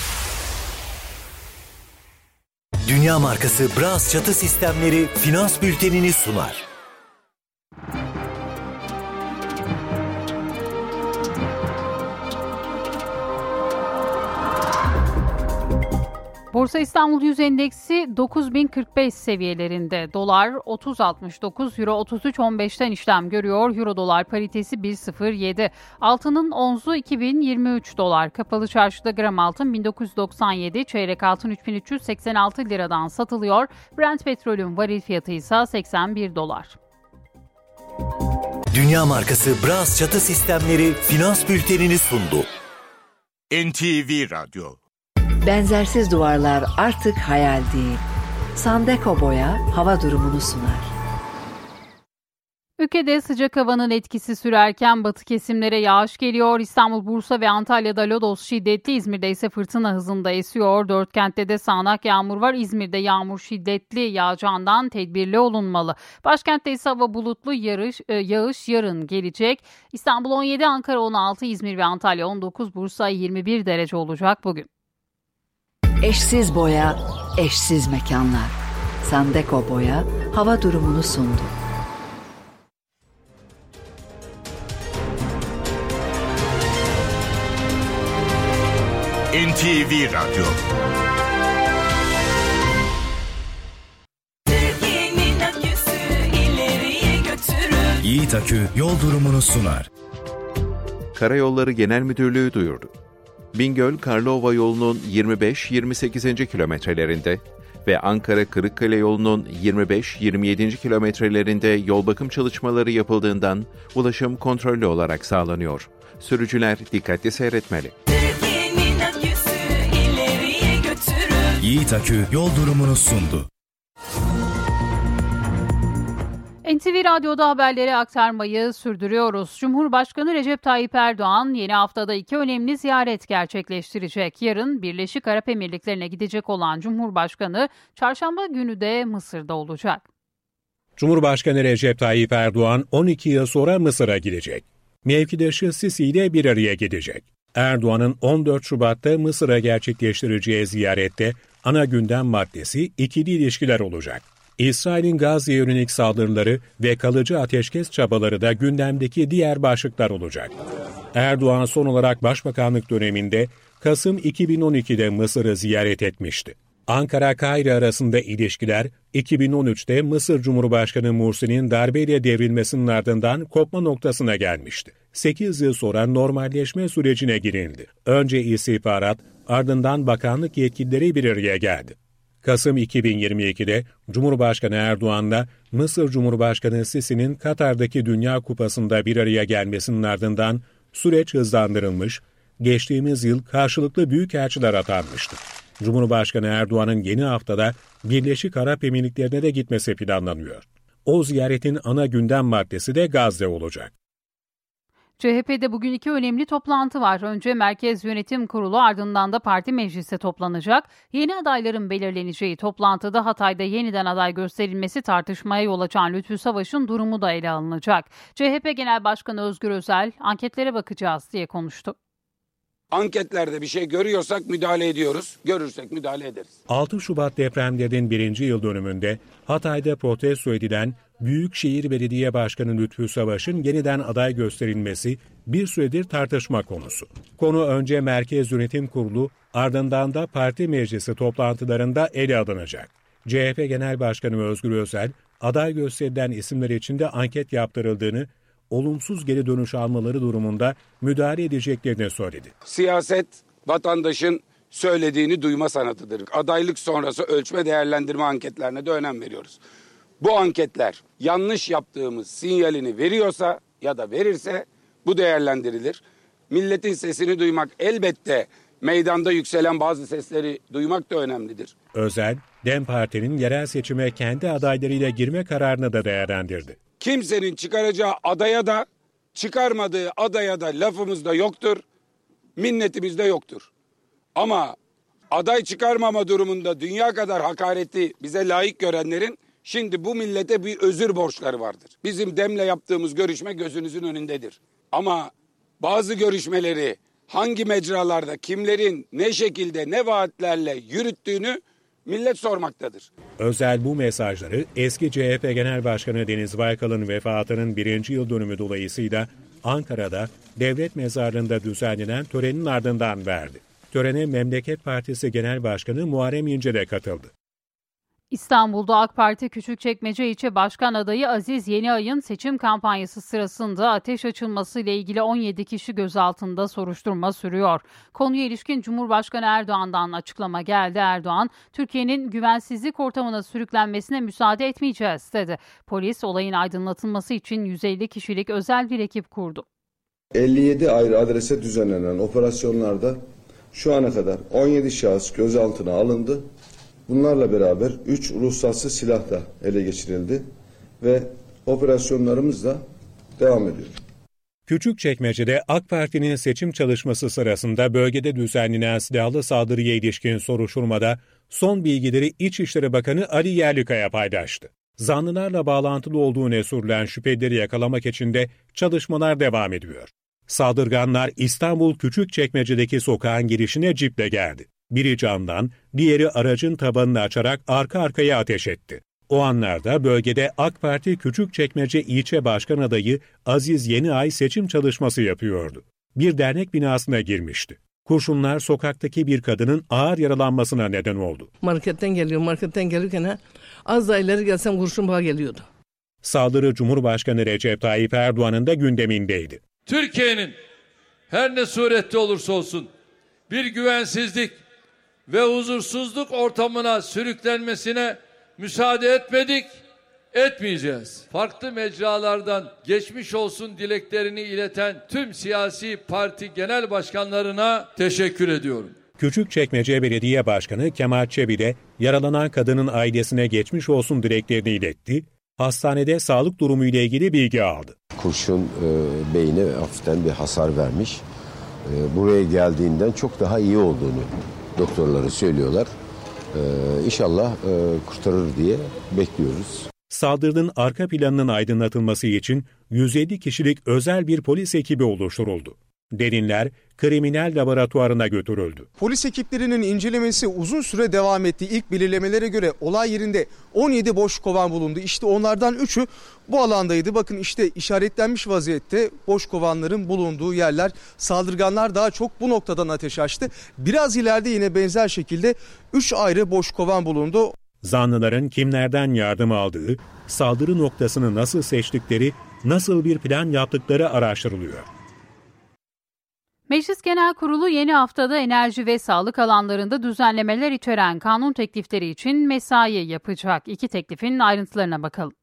Dünya markası Bras çatı sistemleri finans bültenini sunar. Borsa İstanbul Yüz Endeksi 9045 seviyelerinde. Dolar 30.69, Euro 33.15'ten işlem görüyor. Euro dolar paritesi 1.07. Altının onzu 2023 dolar. Kapalı çarşıda gram altın 1997, çeyrek altın 3386 liradan satılıyor. Brent petrolün varil fiyatı ise 81 dolar. Dünya markası Bras çatı sistemleri finans bültenini sundu. NTV Radyo Benzersiz duvarlar artık hayal değil. Sandeko Boya hava durumunu sunar. Ülkede sıcak havanın etkisi sürerken batı kesimlere yağış geliyor. İstanbul, Bursa ve Antalya'da lodos şiddetli, İzmir'de ise fırtına hızında esiyor. Dört kentte de sağanak yağmur var. İzmir'de yağmur şiddetli yağacağından tedbirli olunmalı. Başkentte ise hava bulutlu yarış, e, yağış yarın gelecek. İstanbul 17, Ankara 16, İzmir ve Antalya 19, Bursa 21 derece olacak bugün. Eşsiz boya, eşsiz mekanlar. Sandeko Boya hava durumunu sundu. NTV Radyo. Yiğit Akü yol durumunu sunar. Karayolları Genel Müdürlüğü duyurdu. Bingöl Karlova yolunun 25-28. kilometrelerinde ve Ankara Kırıkkale yolunun 25-27. kilometrelerinde yol bakım çalışmaları yapıldığından ulaşım kontrollü olarak sağlanıyor. Sürücüler dikkatli seyretmeli. Aküsü. Yiğit Akü yol durumunu sundu. NTV Radyo'da haberleri aktarmayı sürdürüyoruz. Cumhurbaşkanı Recep Tayyip Erdoğan yeni haftada iki önemli ziyaret gerçekleştirecek. Yarın Birleşik Arap Emirlikleri'ne gidecek olan Cumhurbaşkanı çarşamba günü de Mısır'da olacak. Cumhurbaşkanı Recep Tayyip Erdoğan 12 yıl sonra Mısır'a gidecek. Mevkidaşı Sisi ile bir araya gidecek. Erdoğan'ın 14 Şubat'ta Mısır'a gerçekleştireceği ziyarette ana gündem maddesi ikili ilişkiler olacak. İsrail'in Gazze'ye yönelik saldırıları ve kalıcı ateşkes çabaları da gündemdeki diğer başlıklar olacak. Erdoğan son olarak başbakanlık döneminde Kasım 2012'de Mısır'ı ziyaret etmişti. Ankara-Kahire arasında ilişkiler 2013'te Mısır Cumhurbaşkanı Mursi'nin darbeyle devrilmesinin ardından kopma noktasına gelmişti. 8 yıl sonra normalleşme sürecine girildi. Önce istihbarat, ardından bakanlık yetkilileri bir araya geldi. Kasım 2022'de Cumhurbaşkanı Erdoğan'la Mısır Cumhurbaşkanı Sisi'nin Katar'daki Dünya Kupası'nda bir araya gelmesinin ardından süreç hızlandırılmış, geçtiğimiz yıl karşılıklı büyükelçiler atanmıştı. Cumhurbaşkanı Erdoğan'ın yeni haftada Birleşik Arap Emirlikleri'ne de gitmesi planlanıyor. O ziyaretin ana gündem maddesi de Gazze olacak. CHP'de bugün iki önemli toplantı var. Önce Merkez Yönetim Kurulu ardından da parti meclisi toplanacak. Yeni adayların belirleneceği toplantıda Hatay'da yeniden aday gösterilmesi tartışmaya yol açan Lütfü Savaş'ın durumu da ele alınacak. CHP Genel Başkanı Özgür Özel anketlere bakacağız diye konuştu. Anketlerde bir şey görüyorsak müdahale ediyoruz. Görürsek müdahale ederiz. 6 Şubat depremlerinin birinci yıl dönümünde Hatay'da protesto edilen Büyükşehir Belediye Başkanı Lütfü Savaş'ın yeniden aday gösterilmesi bir süredir tartışma konusu. Konu önce Merkez Yönetim Kurulu ardından da parti meclisi toplantılarında ele alınacak. CHP Genel Başkanı Özgür Özel, aday gösterilen isimler için de anket yaptırıldığını, olumsuz geri dönüş almaları durumunda müdahale edeceklerini söyledi. Siyaset vatandaşın söylediğini duyma sanatıdır. Adaylık sonrası ölçme değerlendirme anketlerine de önem veriyoruz. Bu anketler yanlış yaptığımız sinyalini veriyorsa ya da verirse bu değerlendirilir. Milletin sesini duymak elbette meydanda yükselen bazı sesleri duymak da önemlidir. Özel, DEM Parti'nin yerel seçime kendi adaylarıyla girme kararını da değerlendirdi. Kimsenin çıkaracağı adaya da çıkarmadığı adaya da lafımız da yoktur. Minnetimiz de yoktur. Ama aday çıkarmama durumunda dünya kadar hakareti bize layık görenlerin şimdi bu millete bir özür borçları vardır. Bizim demle yaptığımız görüşme gözünüzün önündedir. Ama bazı görüşmeleri hangi mecralarda kimlerin ne şekilde ne vaatlerle yürüttüğünü millet sormaktadır. Özel bu mesajları eski CHP Genel Başkanı Deniz Baykal'ın vefatının birinci yıl dönümü dolayısıyla Ankara'da devlet mezarlığında düzenlenen törenin ardından verdi. Törene Memleket Partisi Genel Başkanı Muharrem İnce de katıldı. İstanbul'da AK Parti Küçükçekmece İlçe Başkan Adayı Aziz Yeniay'ın seçim kampanyası sırasında ateş açılması ile ilgili 17 kişi gözaltında soruşturma sürüyor. Konuya ilişkin Cumhurbaşkanı Erdoğan'dan açıklama geldi. Erdoğan, Türkiye'nin güvensizlik ortamına sürüklenmesine müsaade etmeyeceğiz dedi. Polis olayın aydınlatılması için 150 kişilik özel bir ekip kurdu. 57 ayrı adrese düzenlenen operasyonlarda şu ana kadar 17 şahıs gözaltına alındı. Bunlarla beraber 3 ruhsatsız silah da ele geçirildi ve operasyonlarımız da devam ediyor. Küçükçekmece'de AK Parti'nin seçim çalışması sırasında bölgede düzenlenen silahlı saldırıya ilişkin soruşturmada son bilgileri İçişleri Bakanı Ali Yerlikaya paylaştı. Zanlılarla bağlantılı olduğu sürülen şüphelileri yakalamak için de çalışmalar devam ediyor. Saldırganlar İstanbul Küçükçekmece'deki sokağın girişine ciple geldi. Biri camdan, diğeri aracın tabanını açarak arka arkaya ateş etti. O anlarda bölgede AK Parti Küçükçekmece İlçe Başkan Adayı Aziz Yeniay seçim çalışması yapıyordu. Bir dernek binasına girmişti. Kurşunlar sokaktaki bir kadının ağır yaralanmasına neden oldu. Marketten geliyor, marketten gelirken ha, az daha ileri gelsem kurşun bağa geliyordu. Saldırı Cumhurbaşkanı Recep Tayyip Erdoğan'ın da gündemindeydi. Türkiye'nin her ne surette olursa olsun bir güvensizlik ve huzursuzluk ortamına sürüklenmesine müsaade etmedik, etmeyeceğiz. Farklı mecralardan geçmiş olsun dileklerini ileten tüm siyasi parti genel başkanlarına teşekkür ediyorum. Küçükçekmece Belediye Başkanı Kemal Çebi de yaralanan kadının ailesine geçmiş olsun dileklerini iletti, hastanede sağlık durumu ile ilgili bilgi aldı. Kurşun e, beyine hafiften bir hasar vermiş. E, buraya geldiğinden çok daha iyi olduğunu doktorları söylüyorlar. Ee, inşallah e, kurtarır diye bekliyoruz. Saldırının arka planının aydınlatılması için 150 kişilik özel bir polis ekibi oluşturuldu. Derinler kriminal laboratuvarına götürüldü. Polis ekiplerinin incelemesi uzun süre devam etti. İlk belirlemelere göre olay yerinde 17 boş kovan bulundu. İşte onlardan 3'ü bu alandaydı. Bakın işte işaretlenmiş vaziyette boş kovanların bulunduğu yerler. Saldırganlar daha çok bu noktadan ateş açtı. Biraz ileride yine benzer şekilde 3 ayrı boş kovan bulundu. Zanlıların kimlerden yardım aldığı, saldırı noktasını nasıl seçtikleri, nasıl bir plan yaptıkları araştırılıyor. Meclis Genel Kurulu yeni haftada enerji ve sağlık alanlarında düzenlemeler içeren kanun teklifleri için mesai yapacak. İki teklifin ayrıntılarına bakalım.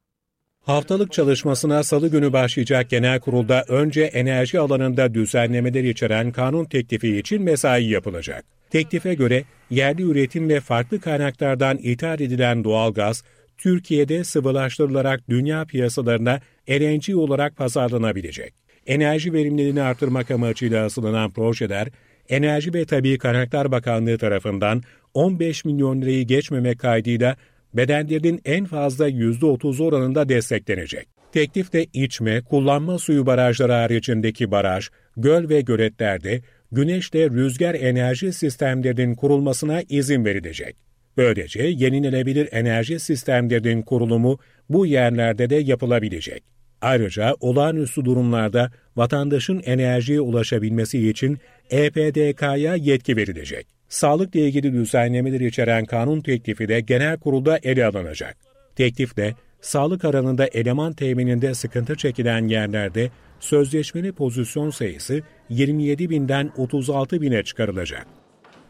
Haftalık çalışmasına salı günü başlayacak genel kurulda önce enerji alanında düzenlemeler içeren kanun teklifi için mesai yapılacak. Teklife göre yerli üretim ve farklı kaynaklardan ithal edilen doğalgaz, Türkiye'de sıvılaştırılarak dünya piyasalarına LNG olarak pazarlanabilecek. Enerji verimliliğini artırmak amacıyla asılanan projeler, Enerji ve Tabi Kaynaklar Bakanlığı tarafından 15 milyon lirayı geçmemek kaydıyla bedenlerinin en fazla %30 oranında desteklenecek. Teklifte içme, kullanma suyu barajları haricindeki baraj, göl ve göletlerde güneş ve rüzgar enerji sistemlerinin kurulmasına izin verilecek. Böylece yenilenebilir enerji sistemlerinin kurulumu bu yerlerde de yapılabilecek. Ayrıca olağanüstü durumlarda vatandaşın enerjiye ulaşabilmesi için EPDK'ya yetki verilecek. Sağlıkla ilgili düzenlemeleri içeren kanun teklifi de genel kurulda ele alınacak. Teklifle sağlık alanında eleman temininde sıkıntı çekilen yerlerde sözleşmeli pozisyon sayısı 27 binden 36 bine çıkarılacak.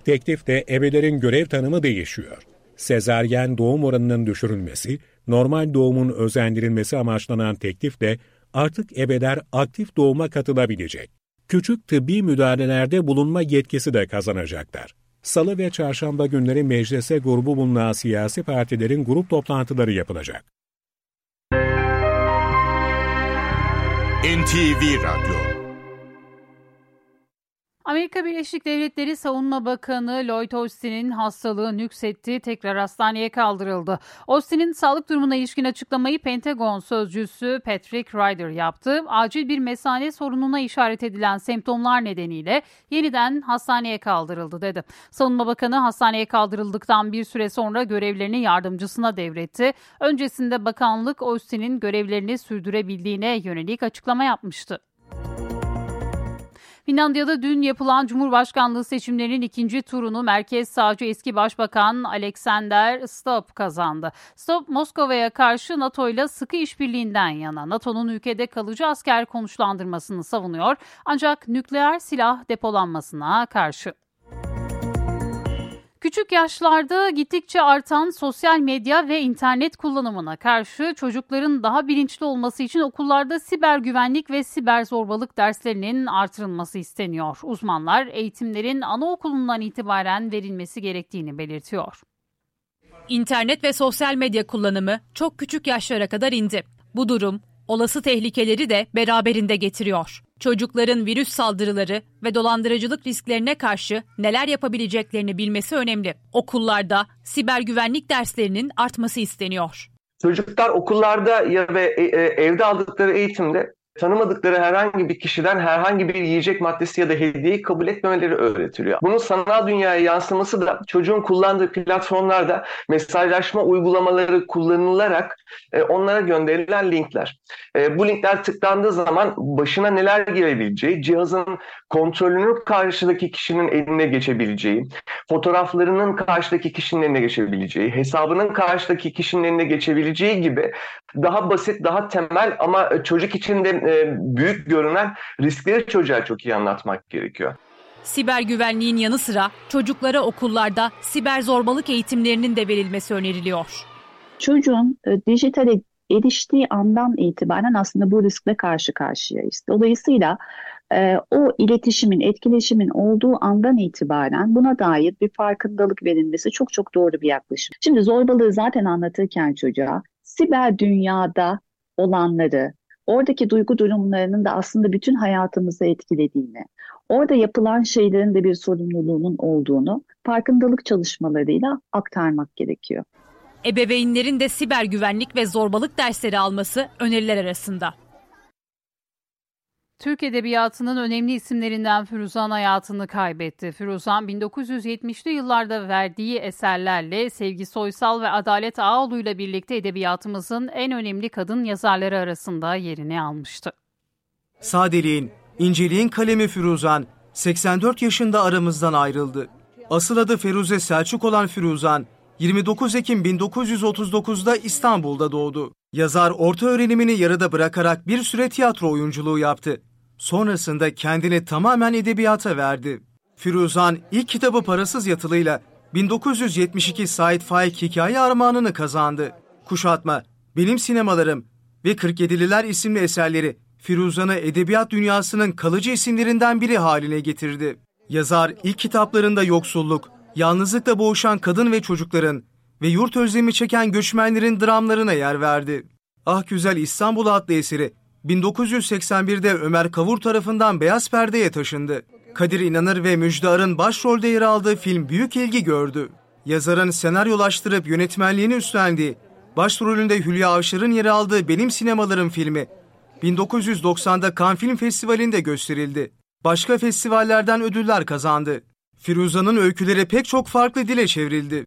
Teklifte ebelerin görev tanımı değişiyor. Sezaryen doğum oranının düşürülmesi, normal doğumun özendirilmesi amaçlanan teklifle artık ebeler aktif doğuma katılabilecek. Küçük tıbbi müdahalelerde bulunma yetkisi de kazanacaklar. Salı ve çarşamba günleri meclise grubu bulunan siyasi partilerin grup toplantıları yapılacak. NTV Radyo Amerika Birleşik Devletleri Savunma Bakanı Lloyd Austin'in hastalığı nüksetti, tekrar hastaneye kaldırıldı. Austin'in sağlık durumuna ilişkin açıklamayı Pentagon sözcüsü Patrick Ryder yaptı. Acil bir mesane sorununa işaret edilen semptomlar nedeniyle yeniden hastaneye kaldırıldı dedi. Savunma Bakanı hastaneye kaldırıldıktan bir süre sonra görevlerini yardımcısına devretti. Öncesinde bakanlık Austin'in görevlerini sürdürebildiğine yönelik açıklama yapmıştı. Finlandiya'da dün yapılan Cumhurbaşkanlığı seçimlerinin ikinci turunu merkez sağcı eski başbakan Alexander Stubb kazandı. Stubb Moskova'ya karşı NATO ile sıkı işbirliğinden yana NATO'nun ülkede kalıcı asker konuşlandırmasını savunuyor ancak nükleer silah depolanmasına karşı. Küçük yaşlarda gittikçe artan sosyal medya ve internet kullanımına karşı çocukların daha bilinçli olması için okullarda siber güvenlik ve siber zorbalık derslerinin artırılması isteniyor. Uzmanlar eğitimlerin anaokulundan itibaren verilmesi gerektiğini belirtiyor. İnternet ve sosyal medya kullanımı çok küçük yaşlara kadar indi. Bu durum olası tehlikeleri de beraberinde getiriyor. Çocukların virüs saldırıları ve dolandırıcılık risklerine karşı neler yapabileceklerini bilmesi önemli. Okullarda siber güvenlik derslerinin artması isteniyor. Çocuklar okullarda ya ve e, e, evde aldıkları eğitimde tanımadıkları herhangi bir kişiden herhangi bir yiyecek maddesi ya da hediyeyi kabul etmemeleri öğretiliyor. Bunun sanal dünyaya yansıması da çocuğun kullandığı platformlarda mesajlaşma uygulamaları kullanılarak e, onlara gönderilen linkler. E, bu linkler tıklandığı zaman başına neler gelebileceği, cihazın kontrolünün karşıdaki kişinin eline geçebileceği, fotoğraflarının karşıdaki kişinin eline geçebileceği, hesabının karşıdaki kişinin eline geçebileceği gibi daha basit, daha temel ama çocuk için de e, büyük görünen riskleri çocuğa çok iyi anlatmak gerekiyor. Siber güvenliğin yanı sıra çocuklara okullarda siber zorbalık eğitimlerinin de verilmesi öneriliyor. Çocuğun e, dijitale eriştiği andan itibaren aslında bu riskle karşı karşıyayız. Dolayısıyla e, o iletişimin, etkileşimin olduğu andan itibaren buna dair bir farkındalık verilmesi çok çok doğru bir yaklaşım. Şimdi zorbalığı zaten anlatırken çocuğa siber dünyada olanları, oradaki duygu durumlarının da aslında bütün hayatımızı etkilediğini, orada yapılan şeylerin de bir sorumluluğunun olduğunu farkındalık çalışmalarıyla aktarmak gerekiyor. Ebeveynlerin de siber güvenlik ve zorbalık dersleri alması öneriler arasında. Türk Edebiyatı'nın önemli isimlerinden Firuzan hayatını kaybetti. Firuzan 1970'li yıllarda verdiği eserlerle Sevgi Soysal ve Adalet Ağoğlu ile birlikte edebiyatımızın en önemli kadın yazarları arasında yerini almıştı. Sadeliğin, inceliğin kalemi Firuzan 84 yaşında aramızdan ayrıldı. Asıl adı Feruze Selçuk olan Firuzan 29 Ekim 1939'da İstanbul'da doğdu. Yazar orta öğrenimini yarıda bırakarak bir süre tiyatro oyunculuğu yaptı. Sonrasında kendini tamamen edebiyata verdi. Firuzan ilk kitabı parasız yatılıyla 1972 Said Faik Hikaye Armağanını kazandı. Kuşatma, Benim Sinemalarım ve 47'liler isimli eserleri Firuzan'ı edebiyat dünyasının kalıcı isimlerinden biri haline getirdi. Yazar ilk kitaplarında yoksulluk, yalnızlıkla boğuşan kadın ve çocukların ve yurt özlemi çeken göçmenlerin dramlarına yer verdi. Ah Güzel İstanbul adlı eseri 1981'de Ömer Kavur tarafından beyaz perdeye taşındı. Kadir İnanır ve Müjdar'ın başrolde yer aldığı film büyük ilgi gördü. Yazarın senaryolaştırıp yönetmenliğini üstlendiği, başrolünde Hülya Avşar'ın yer aldığı Benim Sinemalarım filmi 1990'da Cannes Film Festivali'nde gösterildi. Başka festivallerden ödüller kazandı. Firuza'nın öyküleri pek çok farklı dile çevrildi.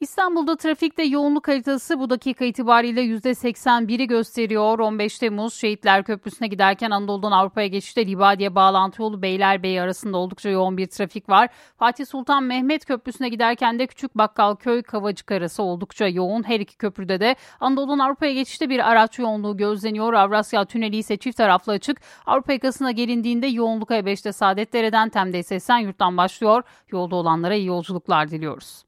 İstanbul'da trafikte yoğunluk haritası bu dakika itibariyle %81'i gösteriyor. 15 Temmuz Şehitler Köprüsü'ne giderken Anadolu'dan Avrupa'ya geçişte Libadiye bağlantı yolu Beylerbeyi arasında oldukça yoğun bir trafik var. Fatih Sultan Mehmet Köprüsü'ne giderken de Küçük Bakkalköy Kavacık arası oldukça yoğun. Her iki köprüde de Anadolu'dan Avrupa'ya geçişte bir araç yoğunluğu gözleniyor. Avrasya Tüneli ise çift taraflı açık. Avrupa yakasına gelindiğinde yoğunluk E5'te Saadetdere'den Tem'de ise Esenyurt'tan başlıyor. Yolda olanlara iyi yolculuklar diliyoruz.